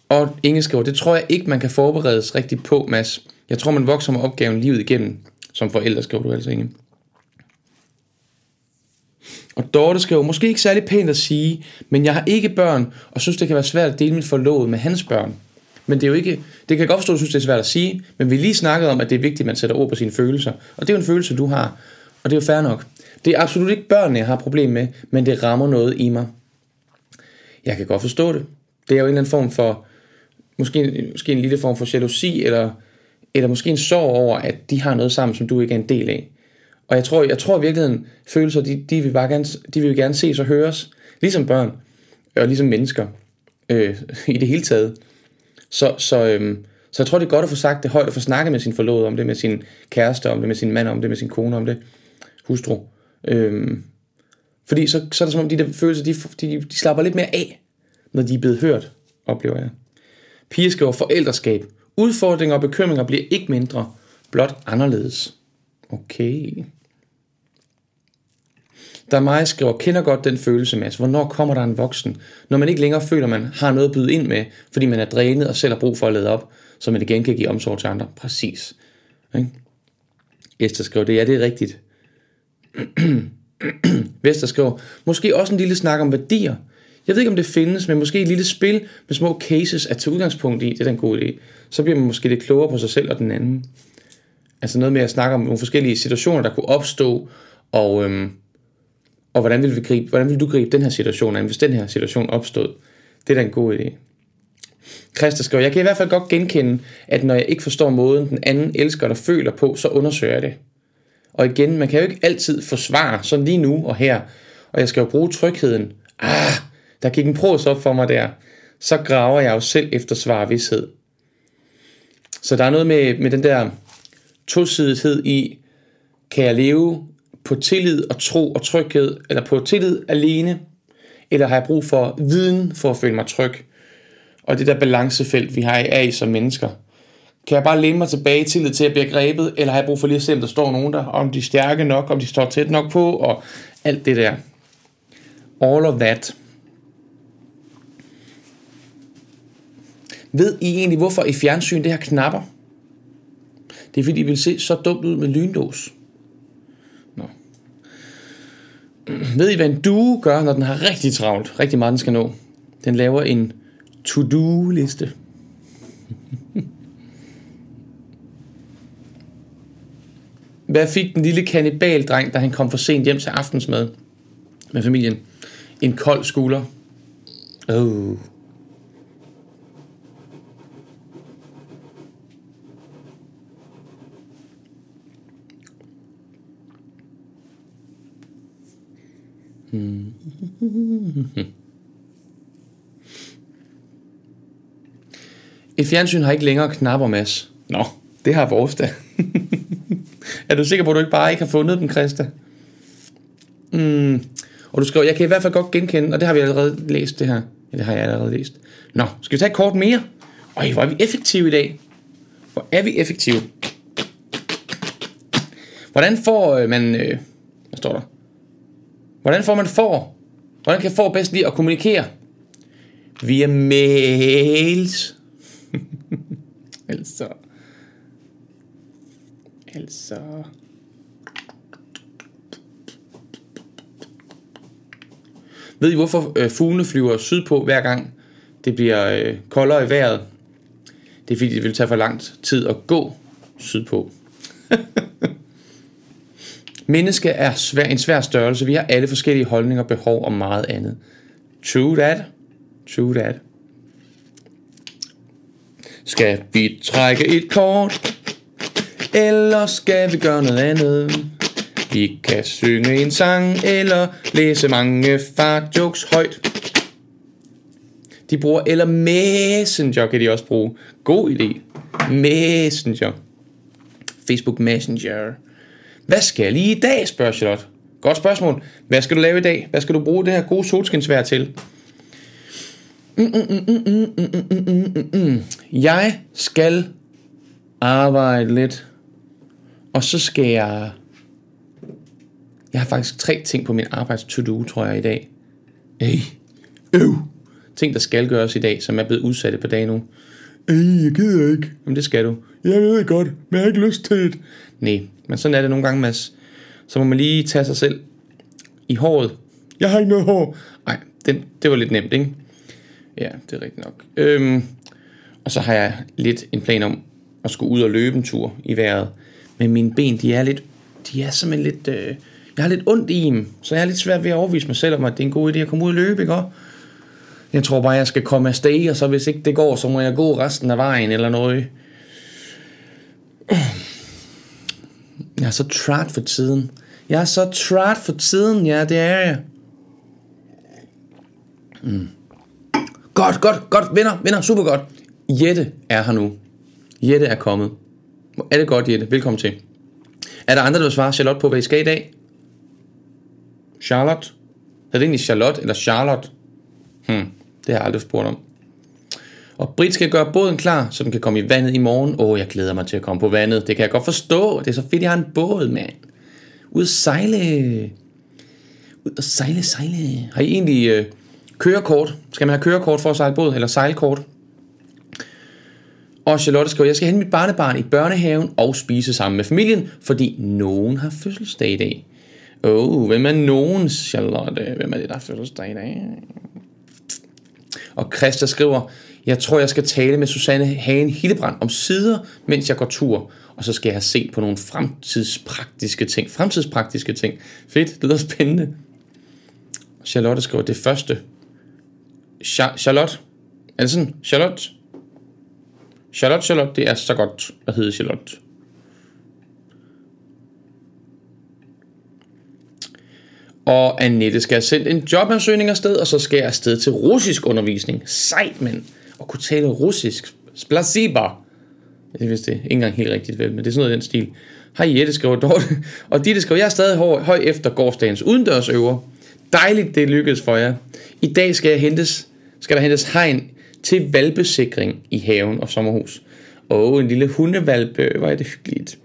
Og Inge skriver, det tror jeg ikke, man kan forberedes rigtigt på, Mads. Jeg tror, man vokser med opgaven livet igennem, som forældre, skriver du altså, Inge. Og Dorte skriver, måske ikke særlig pænt at sige, men jeg har ikke børn, og synes, det kan være svært at dele mit forlovet med hans børn. Men det er jo ikke, det kan jeg godt forstå, at du synes, det er svært at sige, men vi lige snakket om, at det er vigtigt, at man sætter ord på sine følelser. Og det er jo en følelse, du har, og det er jo fair nok. Det er absolut ikke børnene, jeg har problem med, men det rammer noget i mig. Jeg kan godt forstå det. Det er jo en eller anden form for, måske, måske en lille form for jalousi, eller, eller måske en sorg over, at de har noget sammen, som du ikke er en del af. Og jeg tror, jeg tror i virkeligheden, følelser, de, de, vil bare gerne, de vil gerne ses og høres, ligesom børn, og ligesom mennesker, øh, i det hele taget. Så, så, øh, så jeg tror, det er godt at få sagt det højt og få snakket med sin forlovede om det, med sin kæreste om det, med sin mand om det, med sin kone om det, hustru. Øh, fordi så, så er det som om, de der følelser, de, de, de slapper lidt mere af, når de er blevet hørt, oplever jeg. Piger skriver forældreskab. Udfordringer og bekymringer bliver ikke mindre, blot anderledes. Okay. Der er mig, skriver, kender godt den følelse, Mads. Hvornår kommer der en voksen? Når man ikke længere føler, man har noget at byde ind med, fordi man er drænet og selv har brug for at lade op, så man igen kan give omsorg til andre. Præcis. Ikke? Esther skriver, det ja, det er rigtigt. Vester skriver, måske også en lille snak om værdier. Jeg ved ikke, om det findes, men måske et lille spil med små cases at tage udgangspunkt i. Det er da en god idé. Så bliver man måske lidt klogere på sig selv og den anden. Altså noget med at snakke om nogle forskellige situationer, der kunne opstå, og, øhm, og hvordan vil, vi gribe, hvordan vil du gribe den her situation an, hvis den her situation opstod. Det er da en god idé. Christa skriver, jeg kan i hvert fald godt genkende, at når jeg ikke forstår måden, den anden elsker eller føler på, så undersøger jeg det. Og igen, man kan jo ikke altid forsvare, sådan lige nu og her. Og jeg skal jo bruge trygheden. Ah, der gik en pros op for mig der. Så graver jeg jo selv efter svar og vidshed. Så der er noget med, med den der tosidighed i, kan jeg leve på tillid og tro og tryghed, eller på tillid alene, eller har jeg brug for viden for at føle mig tryg? Og det der balancefelt, vi har er i som mennesker. Kan jeg bare læne mig tilbage i tillid til at blive grebet, eller har jeg brug for lige at se, om der står nogen der, om de er stærke nok, om de står tæt nok på, og alt det der. All of that. Ved I egentlig, hvorfor i fjernsyn det her knapper? Det er fordi, I vil se så dumt ud med lyndås. Nå. Ved I, hvad en due gør, når den har rigtig travlt? Rigtig meget, den skal nå. Den laver en to-do-liste. Hvad fik den lille kanibaldreng, da han kom for sent hjem til aftensmad med familien? En kold skulder. Oh. Hmm. Et fjernsyn har ikke længere knapper, Mads. Nå, det har vores da. er du sikker på, at du ikke bare ikke har fundet dem, Christa? Mm. Og du skriver, jeg kan i hvert fald godt genkende, og det har vi allerede læst det her. Ja, det har jeg allerede læst. Nå, skal vi tage et kort mere? Øj, hvor er vi effektive i dag. Hvor er vi effektive. Hvordan får øh, man... Øh, hvad står der? Hvordan får man for? Hvordan kan for bedst lige at kommunikere? Via mails. altså. Altså. Ved I hvorfor øh, fuglene flyver sydpå hver gang det bliver øh, koldere i vejret? Det er fordi det vil tage for lang tid at gå sydpå. Menneske er svær, en svær størrelse. Vi har alle forskellige holdninger, behov og meget andet. True that. True that. Skal vi trække et kort? Eller skal vi gøre noget andet? Vi kan synge en sang, eller læse mange fartjokes højt. De bruger, eller Messenger kan de også bruge. God idé. Messenger. Facebook Messenger. Hvad skal jeg lige i dag, spørger Charlotte. Godt spørgsmål. Hvad skal du lave i dag? Hvad skal du bruge det her gode solskinsvær til? Jeg skal arbejde lidt. Og så skal jeg... Jeg har faktisk tre ting på min arbejds to-do, tror jeg, i dag. Ej. Øv. Ting, der skal gøres i dag, som er blevet udsat på dag nu. Ej, jeg gider ikke. Jamen, det skal du. Jeg ved godt, men jeg har ikke lyst til det. Nej, men sådan er det nogle gange, Mads. Så må man lige tage sig selv i håret. Jeg har ikke noget hår. Nej, det, det var lidt nemt, ikke? Ja, det er rigtigt nok. Øhm, og så har jeg lidt en plan om at skulle ud og løbe en tur i vejret. Men mine ben, de er lidt, de er simpelthen lidt, øh, jeg har lidt ondt i dem, så jeg er lidt svært ved at overvise mig selv om, at det er en god idé at komme ud og løbe, ikke? Jeg tror bare, jeg skal komme afsted, og så hvis ikke det går, så må jeg gå resten af vejen eller noget. Jeg er så træt for tiden. Jeg er så træt for tiden, ja, det er jeg. Mm. Godt, godt, godt, vinder, vinder, super godt. Jette er her nu. Jette er kommet. Er det godt, Jette? Velkommen til. Er der andre, der vil svare Charlotte på, hvad I skal i dag? Charlotte? Er det egentlig Charlotte eller Charlotte? Hmm, det har jeg aldrig spurgt om. Og Brit skal gøre båden klar, så den kan komme i vandet i morgen. Åh, oh, jeg glæder mig til at komme på vandet. Det kan jeg godt forstå. Det er så fedt, jeg har en båd, mand. Ud at sejle. Ud at sejle, sejle. Har I egentlig øh, kørekort? Skal man have kørekort for at sejle båd? Eller sejlkort? Og Charlotte skriver, jeg skal hente mit barnebarn i børnehaven og spise sammen med familien, fordi nogen har fødselsdag i dag. Åh, oh, hvem er nogen, Charlotte? Hvem er det, der har fødselsdag i dag? Og Christa skriver, jeg tror, jeg skal tale med Susanne Hagen Hillebrand om sider, mens jeg går tur. Og så skal jeg se på nogle fremtidspraktiske ting. Fremtidspraktiske ting. Fedt, det lyder spændende. Charlotte skriver det første. Charlotte. Er det sådan? Charlotte? Charlotte, Charlotte, det er så godt at hedde Charlotte. Og Annette skal have sendt en jobansøgning afsted, og så skal jeg afsted til russisk undervisning. Sejt, mand. Og kunne tale russisk. Splasiba. Jeg vidste det ikke engang helt rigtigt vel, men det er sådan noget i den stil. Hej Jette skriver Dorte. Og Ditte skriver, jeg er stadig høj, høj efter gårdsdagens udendørsøver. Dejligt, det lykkedes for jer. I dag skal, jeg hentes, skal der hentes hegn til valpesikring i haven og sommerhus. Og en lille hundevalpe, hvor er det hyggeligt.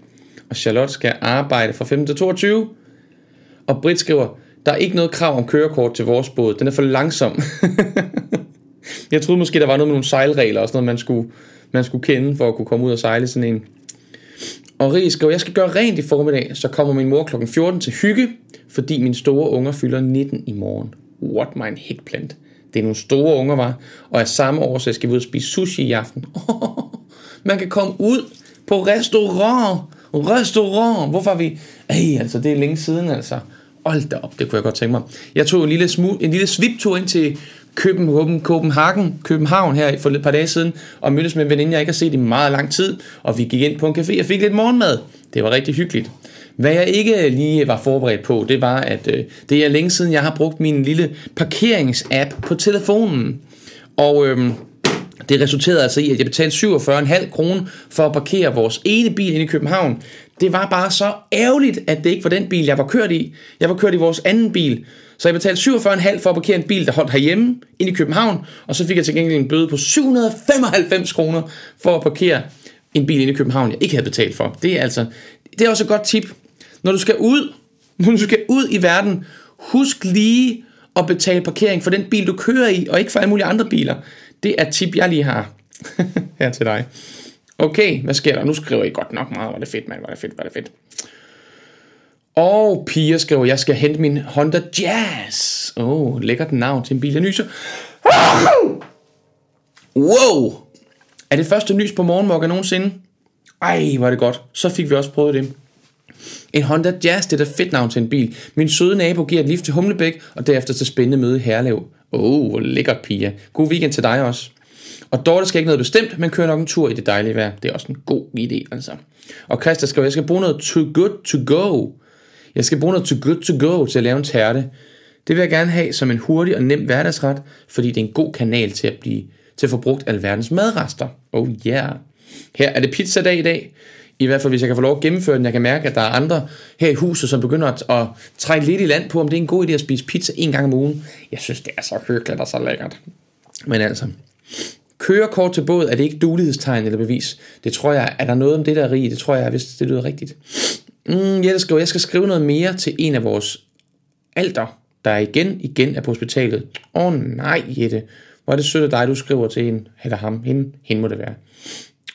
Og Charlotte skal arbejde fra 15 til 22. Og Britt skriver, der er ikke noget krav om kørekort til vores båd. Den er for langsom. jeg troede måske, der var noget med nogle sejlregler og sådan noget, man skulle, man skulle kende for at kunne komme ud og sejle sådan en. Og Rie skrev, jeg skal gøre rent i formiddag, så kommer min mor klokken 14 til hygge, fordi mine store unger fylder 19 i morgen. What my hickplant. Det er nogle store unger, var. Og af samme årsag skal vi ud og spise sushi i aften. man kan komme ud på restaurant. Restaurant. Hvorfor er vi... Ej, altså, det er længe siden, altså. Hold da op, det kunne jeg godt tænke mig. Jeg tog en lille, smu, en lille sviptur ind til København, København, København her for et par dage siden, og mødtes med en veninde, jeg ikke har set i meget lang tid, og vi gik ind på en café og fik lidt morgenmad. Det var rigtig hyggeligt. Hvad jeg ikke lige var forberedt på, det var, at øh, det er længe siden, jeg har brugt min lille parkeringsapp på telefonen. Og øh, det resulterede altså i, at jeg betalte 47,5 kroner for at parkere vores ene bil inde i København. Det var bare så ærgerligt, at det ikke var den bil, jeg var kørt i. Jeg var kørt i vores anden bil. Så jeg betalte 47,5 for at parkere en bil, der holdt herhjemme ind i København. Og så fik jeg til gengæld en bøde på 795 kroner for at parkere en bil inde i København, jeg ikke havde betalt for. Det er altså, det er også et godt tip. Når du skal ud, når du skal ud i verden, husk lige at betale parkering for den bil, du kører i, og ikke for alle mulige andre biler. Det er et tip, jeg lige har her til dig. Okay, hvad sker der? Nu skriver I godt nok meget. Var det fedt, mand. Var det fedt, var det fedt. Og Pia skriver, jeg skal hente min Honda Jazz. Åh, oh, lækkert navn til en bil, jeg nyser. Wow! Er det første nys på morgenmokka nogensinde? Ej, var det godt. Så fik vi også prøvet det. En Honda Jazz, det er da fedt navn til en bil. Min søde nabo giver et lift til Humlebæk, og derefter til spændende møde i Herlev. Åh, oh, hvor lækkert, Pia. God weekend til dig også. Og Dorte skal ikke noget bestemt, men kører nok en tur i det dejlige vejr. Det er også en god idé, altså. Og Christa skriver, jeg skal bruge noget too good to go. Jeg skal bruge noget too good to go til at lave en tærte. Det vil jeg gerne have som en hurtig og nem hverdagsret, fordi det er en god kanal til at blive til at få brugt alverdens madrester. Oh yeah. Her er det pizzadag i dag. I hvert fald, hvis jeg kan få lov at gennemføre den. Jeg kan mærke, at der er andre her i huset, som begynder at, at trække lidt i land på, om det er en god idé at spise pizza en gang om ugen. Jeg synes, det er så hyggeligt og så lækkert. Men altså, kørekort til båd, er det ikke dulighedstegn eller bevis? Det tror jeg, er der noget om det der rig? Det tror jeg, hvis det lyder rigtigt. Mm, jeg, skal, jeg skal skrive noget mere til en af vores alder, der igen, igen er på hospitalet. Åh oh, nej, Jette. Hvor er det sødt af dig, du skriver til hende, eller ham, hende, hende må det være.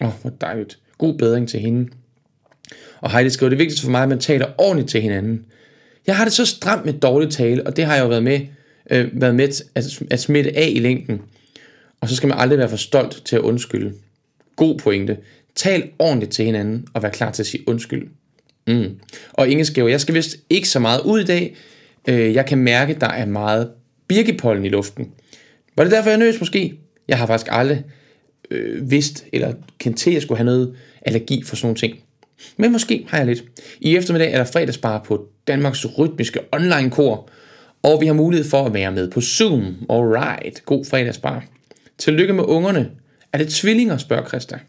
Åh, oh, hvor dejligt. God bedring til hende. Og Heidi skriver, det er vigtigt for mig, at man taler ordentligt til hinanden. Jeg har det så stramt med dårligt tale, og det har jeg jo været med, øh, været med at, at smitte af i længden. Og så skal man aldrig være for stolt til at undskylde. God pointe. Tal ordentligt til hinanden, og vær klar til at sige undskyld. Mm. Og Inge skriver, jeg skal vist ikke så meget ud i dag. Øh, jeg kan mærke, der er meget birkepollen i luften. Var det derfor, jeg nøs måske? Jeg har faktisk aldrig øh, vidst eller kendt til, at jeg skulle have noget allergi for sådan nogle ting. Men måske har jeg lidt. I eftermiddag er der fredagsbar på Danmarks rytmiske online-kor, og vi har mulighed for at være med på Zoom. Alright, god fredagsbar. Tillykke med ungerne. Er det tvillinger, spørger Christa.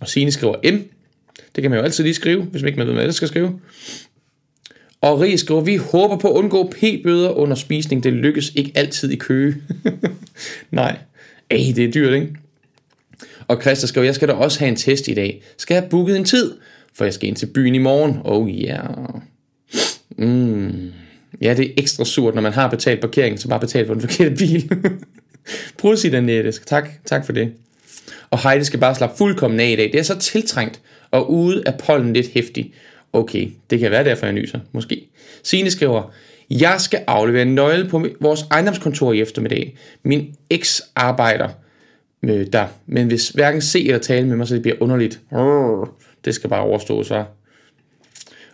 Og Signe skriver M. Det kan man jo altid lige skrive, hvis man ikke ved, hvad det skal skrive. Og Rie skriver, vi håber på at undgå p-bøder under spisning. Det lykkes ikke altid i køge. Nej. Ej, det er dyrt, ikke? Og Christa skriver, jeg skal da også have en test i dag. Skal jeg have booket en tid? For jeg skal ind til byen i morgen. Oh yeah. Mm. Ja, det er ekstra surt, når man har betalt parkeringen, så bare betalt for den forkerte bil. Prøv Annette. Tak, tak for det. Og Heidi skal bare slappe fuldkommen af i dag. Det er så tiltrængt, og ude af pollen lidt hæftig. Okay, det kan være derfor, jeg nyser. Måske. Signe skriver, jeg skal aflevere en nøgle på vores ejendomskontor i eftermiddag. Min eks arbejder øh, der, men hvis hverken se eller tale med mig, så det bliver underligt. Det skal bare overstås, var.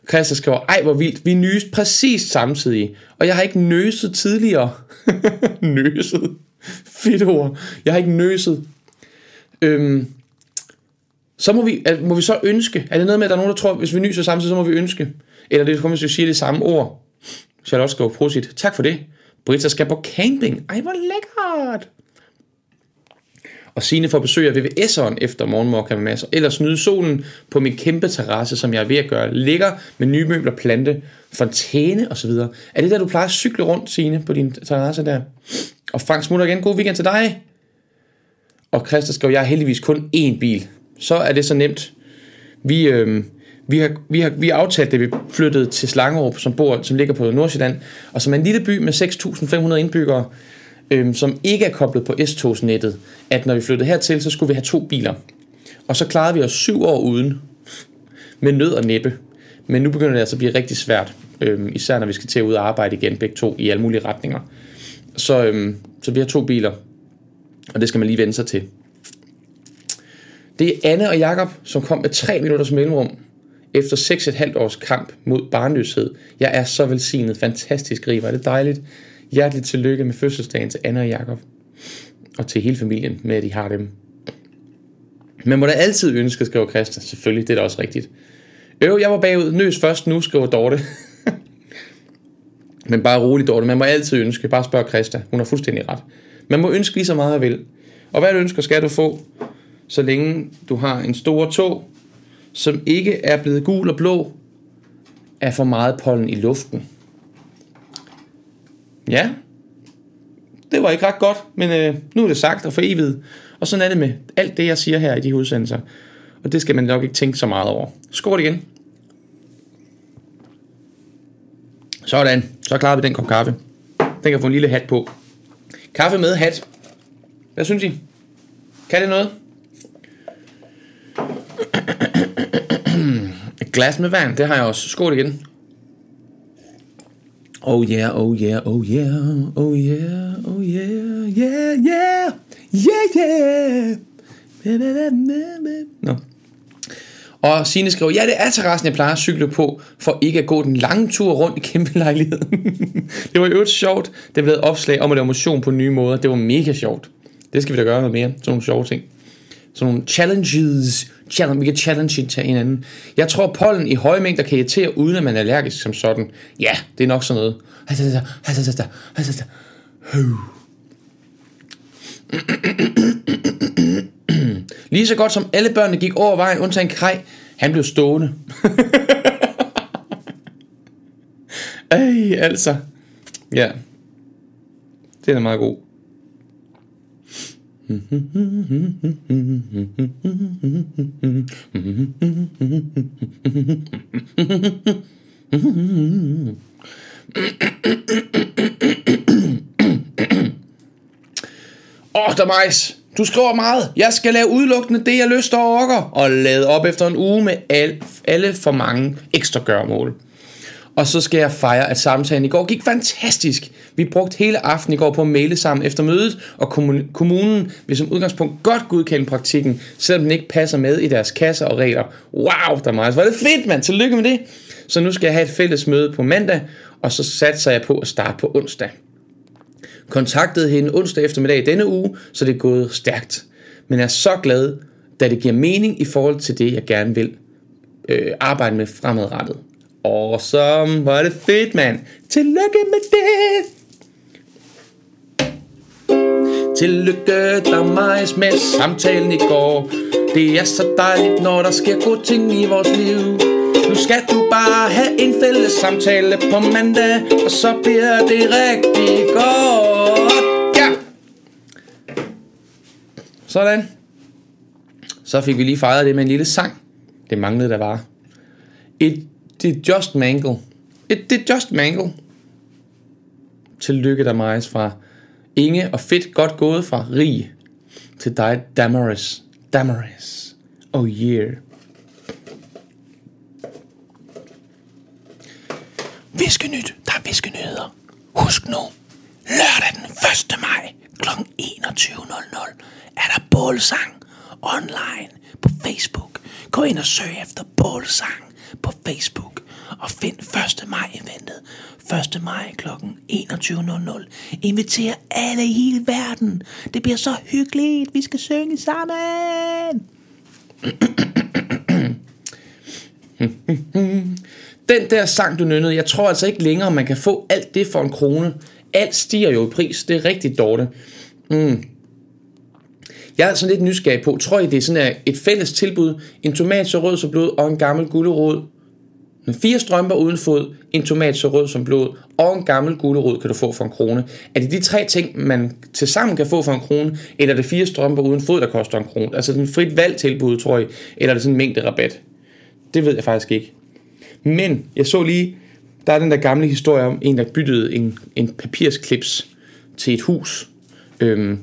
Christian skriver, ej hvor vildt, vi nyste præcis samtidig, og jeg har ikke nøset tidligere. nøset. Fedt ord. Jeg har ikke nøset. Øhm, så må vi, må vi så ønske. Er det noget med, at der er nogen, der tror, at hvis vi nyser samtidig, så må vi ønske? Eller det kommer, hvis vi siger det samme ord. Charlotte skriver, prosit. Tak for det. Britta skal på camping. Ej, hvor lækkert. Og Signe får besøg af VVS'eren efter morgenmorgen med masser. Eller snyde solen på min kæmpe terrasse, som jeg er ved at gøre. Ligger med nye møbler, plante, fontæne osv. Er det der, du plejer at cykle rundt, Signe, på din terrasse der? Og Frank smutter igen. God weekend til dig. Og Christa skriver, jeg har heldigvis kun én bil. Så er det så nemt. Vi, øh, vi har, vi har, vi har aftalt, at vi flyttede til Slangerup, som, bor, som ligger på Nordsjælland, og som er en lille by med 6.500 indbyggere, øhm, som ikke er koblet på S-togsnettet, at når vi flyttede hertil, så skulle vi have to biler. Og så klarede vi os syv år uden, med nød og næppe. Men nu begynder det altså at blive rigtig svært, øh, især når vi skal til at ud og arbejde igen, begge to, i alle mulige retninger. Så, øh, så vi har to biler, og det skal man lige vende sig til. Det er Anne og Jakob, som kom med tre minutters mellemrum efter 6,5 års kamp mod barnløshed. Jeg er så velsignet. Fantastisk Riva. Det det dejligt. Hjerteligt tillykke med fødselsdagen til Anna og Jakob. Og til hele familien med, at de har dem. Men må da altid ønske, skriver Christa. Selvfølgelig, det er da også rigtigt. Øv, jeg var bagud. Nøs først nu, skriver Dorte. Men bare rolig, Dorte. Man må altid ønske. Bare spørg Christa. Hun har fuldstændig ret. Man må ønske lige så meget, man vil. Og hvad du ønsker, skal du få, så længe du har en stor tog, som ikke er blevet gul og blå, af for meget pollen i luften. Ja, det var ikke ret godt, men øh, nu er det sagt og for evigt. Og sådan er det med alt det, jeg siger her i de udsendelser. Og det skal man nok ikke tænke så meget over. Skål igen. Sådan, så klarer vi den kop kaffe. Den kan få en lille hat på. Kaffe med hat. Hvad synes I? Kan det noget? Et glas med vand, det har jeg også. Skål igen. Oh yeah, oh yeah, oh yeah, oh yeah, oh yeah, yeah, yeah, yeah, yeah. Nå. Og Signe skriver, ja, det er terrassen, jeg plejer at cykle på, for ikke at gå den lange tur rundt i kæmpe lejligheden. det var jo øvrigt sjovt. Det blev et opslag om at lave motion på nye måder. Det var mega sjovt. Det skal vi da gøre noget mere. Sådan nogle sjove ting. Sådan nogle challenges. Challenge, vi kan challenge til hinanden. Jeg tror, pollen i høje mængder kan irritere, uden at man er allergisk som sådan. Ja, det er nok sådan noget. Lige så godt som alle børnene gik over vejen, undtagen Kai, han blev stående. Ej, altså. Ja. Det er meget god. Åh, oh, der majs. Du skriver meget. Jeg skal lave udelukkende det, jeg lyst og orker. Og lade op efter en uge med al, alle for mange ekstra gørmål. Og så skal jeg fejre, at samtalen i går gik fantastisk. Vi brugte hele aftenen i går på at male sammen efter mødet, og kommunen vil som udgangspunkt godt godkende praktikken, selvom den ikke passer med i deres kasser og regler. Wow, der meget. Var det fedt, mand. Tillykke med det. Så nu skal jeg have et fælles møde på mandag, og så satser jeg på at starte på onsdag. Kontaktede hende onsdag eftermiddag denne uge, så det er gået stærkt. Men er så glad, da det giver mening i forhold til det, jeg gerne vil øh, arbejde med fremadrettet. Awesome. Mm, hvor er det fedt, mand. Tillykke med det. Tillykke der majs med samtalen i går Det er så dejligt, når der sker gode ting i vores liv nu skal du bare have en fælles samtale på mandag Og så bliver det rigtig godt Ja! Sådan Så fik vi lige fejret det med en lille sang Det manglede der var Et, det Just Mangle Et, det Just Mangle Tillykke der majs fra Inge og fedt godt gået fra Rig til dig Damaris. Damaris. Oh yeah. Viskenyt, der er viskenyheder. Husk nu, lørdag den 1. maj kl. 21.00 er der bålsang online på Facebook. Gå ind og søg efter bålsang på Facebook og find 1. maj eventet 1. maj kl. 21.00. Inviter alle i hele verden. Det bliver så hyggeligt. Vi skal synge sammen. Den der sang, du nynnede, jeg tror altså ikke længere, man kan få alt det for en krone. Alt stiger jo i pris. Det er rigtig dårligt. Mm. Jeg er sådan lidt nysgerrig på, tror I det er sådan et fælles tilbud, en tomat så rød som blod og en gammel gulerod med fire strømper uden fod, en tomat så rød som blod og en gammel gulerod kan du få for en krone. Er det de tre ting, man til sammen kan få for en krone, eller er det fire strømper uden fod, der koster en krone? Altså den frit valg tilbud, tror jeg, eller er det sådan en mængde rabat? Det ved jeg faktisk ikke. Men jeg så lige, der er den der gamle historie om en, der byttede en, en papirsklips til et hus. Øhm,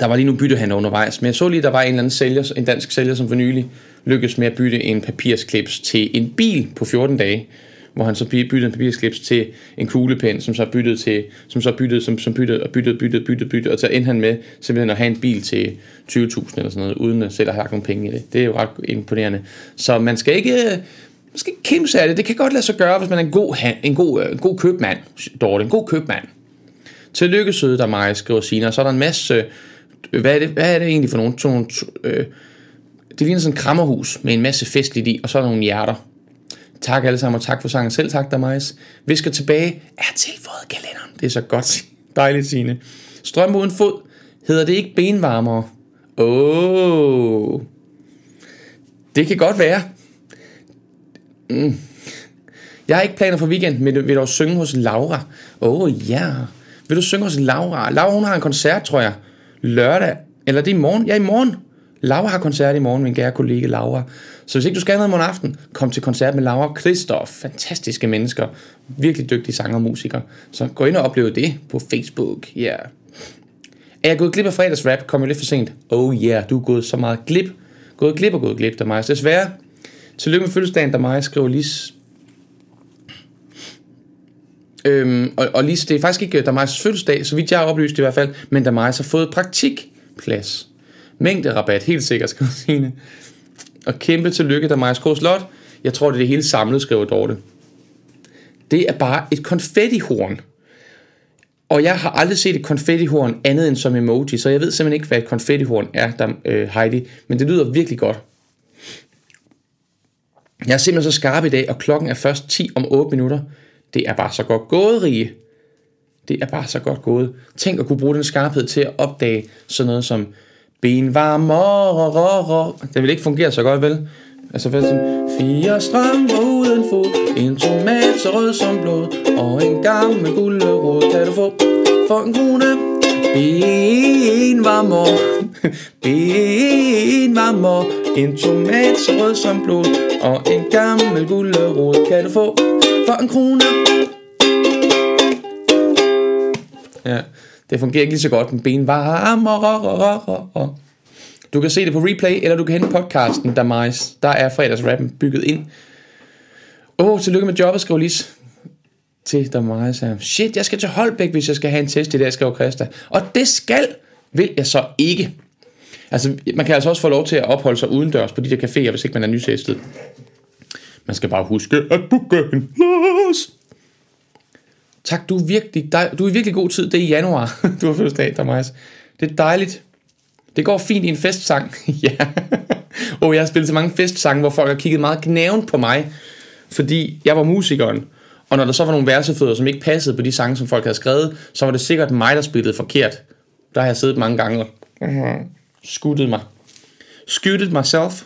der var lige nu byttehandler undervejs, men jeg så lige, der var en eller anden sælger, en dansk sælger, som for nylig lykkedes med at bytte en papirsklips til en bil på 14 dage, hvor han så byttede en papirslips til en kuglepen, som så byttede til, som så byttede, som, som byttede og byttede, byttede, byttede, byttede, og så endte han med simpelthen at have en bil til 20.000 eller sådan noget, uden at selv at have lagt nogle penge i det. Det er jo ret imponerende. Så man skal ikke, øh, man skal ikke kæmpe af det. Det kan godt lade sig gøre, hvis man er en god, en god, øh, en god købmand, Dorte, en god købmand. Tillykke søde der mig, skriver Sina. Så er der en masse, hvad er det, hvad er det egentlig for nogle, to, nogle øh, det ligner sådan et krammerhus med en masse festligt i, og så er der nogle hjerter. Tak alle sammen, og tak for sangen. Selv tak Damais. Majs. Vi skal tilbage. Er tilføjet kalenderen. Det er så godt. Dejligt, Signe. Strøm uden fod. Hedder det ikke benvarmere? Åh. Oh. Det kan godt være. Mm. Jeg har ikke planer for weekend, men vil du synge hos Laura? Åh, oh, ja. Yeah. Vil du synge hos Laura? Laura, hun har en koncert, tror jeg. Lørdag. Eller det er i morgen? Ja, i morgen. Laura har koncert i morgen, min kære kollega Laura. Så hvis ikke du skal noget i morgen aften, kom til koncert med Laura Christoph. Fantastiske mennesker. Virkelig dygtige sanger og musikere. Så gå ind og oplev det på Facebook. Ja. Yeah. Er jeg gået glip af fredagsrap? Kom jo lidt for sent. Oh yeah, du er gået så meget glip. Gået glip og gået glip, der Majas. Desværre. Tillykke med fødselsdagen, der Majas Skriver lige Øhm, og, og Lis, det er faktisk ikke øh, Damaris fødselsdag, så vidt jeg har oplyst i hvert fald, men der har fået praktikplads Mængde-rabat, helt sikkert, skriver Signe. Og kæmpe tillykke, der Majs Slot. Jeg tror, det er det hele samlet, skriver Dorte. Det er bare et konfettihorn. Og jeg har aldrig set et konfettihorn andet end som emoji, så jeg ved simpelthen ikke, hvad et konfettihorn er, der, øh, Heidi. Men det lyder virkelig godt. Jeg er simpelthen så skarp i dag, og klokken er først 10 om 8 minutter. Det er bare så godt gået, Rige. Det er bare så godt gået. Tænk at kunne bruge den skarphed til at opdage sådan noget som Benvarmer, det vil ikke fungere så godt, vel? Altså for sådan, fire strømper uden fod, en tomat så rød som blod, og en gammel gulderod kan du få for en krone. Benvarmer, benvarmer, en tomat så rød som blod, og en gammel gulderod kan du få for en krone. Ja. Det fungerer ikke lige så godt med benvarmer. Ah, du kan se det på replay, eller du kan hente podcasten, der, Majs. der er fredagsrappen bygget ind. Åh, oh, tillykke med jobbet, skriver Lis til der Majs her. Shit, jeg skal til Holbæk, hvis jeg skal have en test i dag, skriver Christa. Og det skal, vil jeg så ikke. Altså, man kan altså også få lov til at opholde sig udendørs på de der caféer, hvis ikke man er nytestet. Man skal bare huske at booke en plads. Tak, du er virkelig, du er virkelig god tid. Det er i januar, du har fødselsdag, Damais. Det er dejligt. Det går fint i en festsang. ja. Og jeg har spillet så mange festsange, hvor folk har kigget meget knæven på mig, fordi jeg var musikeren. Og når der så var nogle versefødder, som ikke passede på de sange, som folk havde skrevet, så var det sikkert mig, der spillede forkert. Der har jeg siddet mange gange og skuttet mig. Skuttet myself.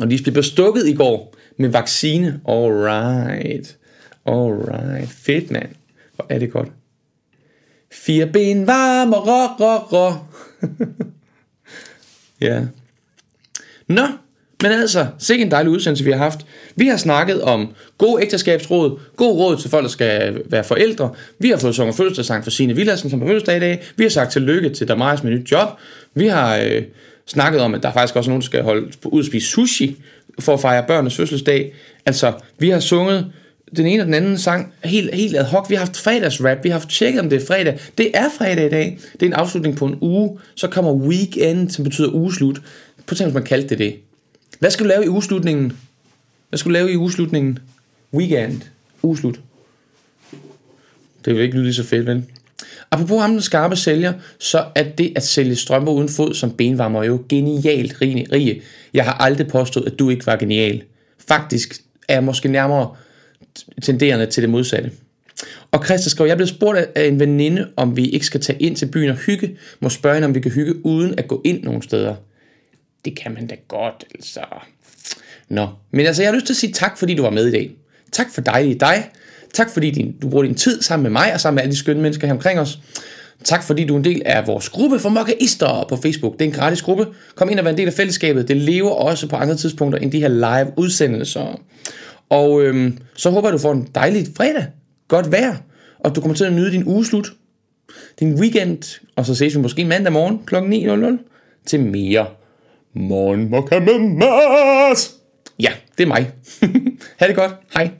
Og de blev bestukket i går med vaccine. Alright. Alright. Fedt, mand. Hvor er det godt. Fire ben varme, rå, rå, rå. ja. Nå, men altså, sikke en dejlig udsendelse, vi har haft. Vi har snakket om god ægteskabsråd, god råd til folk, der skal være forældre. Vi har fået sunget fødselsdagssang for Signe Villadsen, som på fødselsdag i dag. Vi har sagt tillykke til Damaris med nyt job. Vi har øh, snakket om, at der faktisk også er nogen, der skal holde ud og spise sushi for at fejre børnenes fødselsdag. Altså, vi har sunget den ene og den anden sang helt, helt ad hoc. Vi har haft fredagsrap, vi har haft tjekket, om det er fredag. Det er fredag i dag. Det er en afslutning på en uge. Så kommer weekend, som betyder ugeslut. På hvis man kaldte det det. Hvad skal du lave i ugeslutningen? Hvad skal du lave i ugeslutningen? Weekend. Ugeslut. Det vil ikke lyde lige så fedt, vel? Apropos ham, den skarpe sælger, så er det at sælge strømper uden fod som benvarmer jo genialt, Rige. Jeg har aldrig påstået, at du ikke var genial. Faktisk er jeg måske nærmere tenderende til det modsatte. Og Christa skrev, jeg blev spurgt af en veninde, om vi ikke skal tage ind til byen og hygge. Må spørge hende, om vi kan hygge uden at gå ind nogen steder. Det kan man da godt, altså. Nå, men altså, jeg har lyst til at sige tak, fordi du var med i dag. Tak for dig, dig. Tak fordi din, du bruger din tid sammen med mig og sammen med alle de skønne mennesker her omkring os. Tak fordi du er en del af vores gruppe for mokkaister på Facebook. Det er en gratis gruppe. Kom ind og vær en del af fællesskabet. Det lever også på andre tidspunkter end de her live udsendelser. Og øhm, så håber jeg, du får en dejlig fredag. Godt vejr. Og du kommer til at nyde din ugeslut. Din weekend. Og så ses vi måske mandag morgen kl. 9.00 til mere Morgenmokka med Mads. Ja, det er mig. ha' det godt. Hej.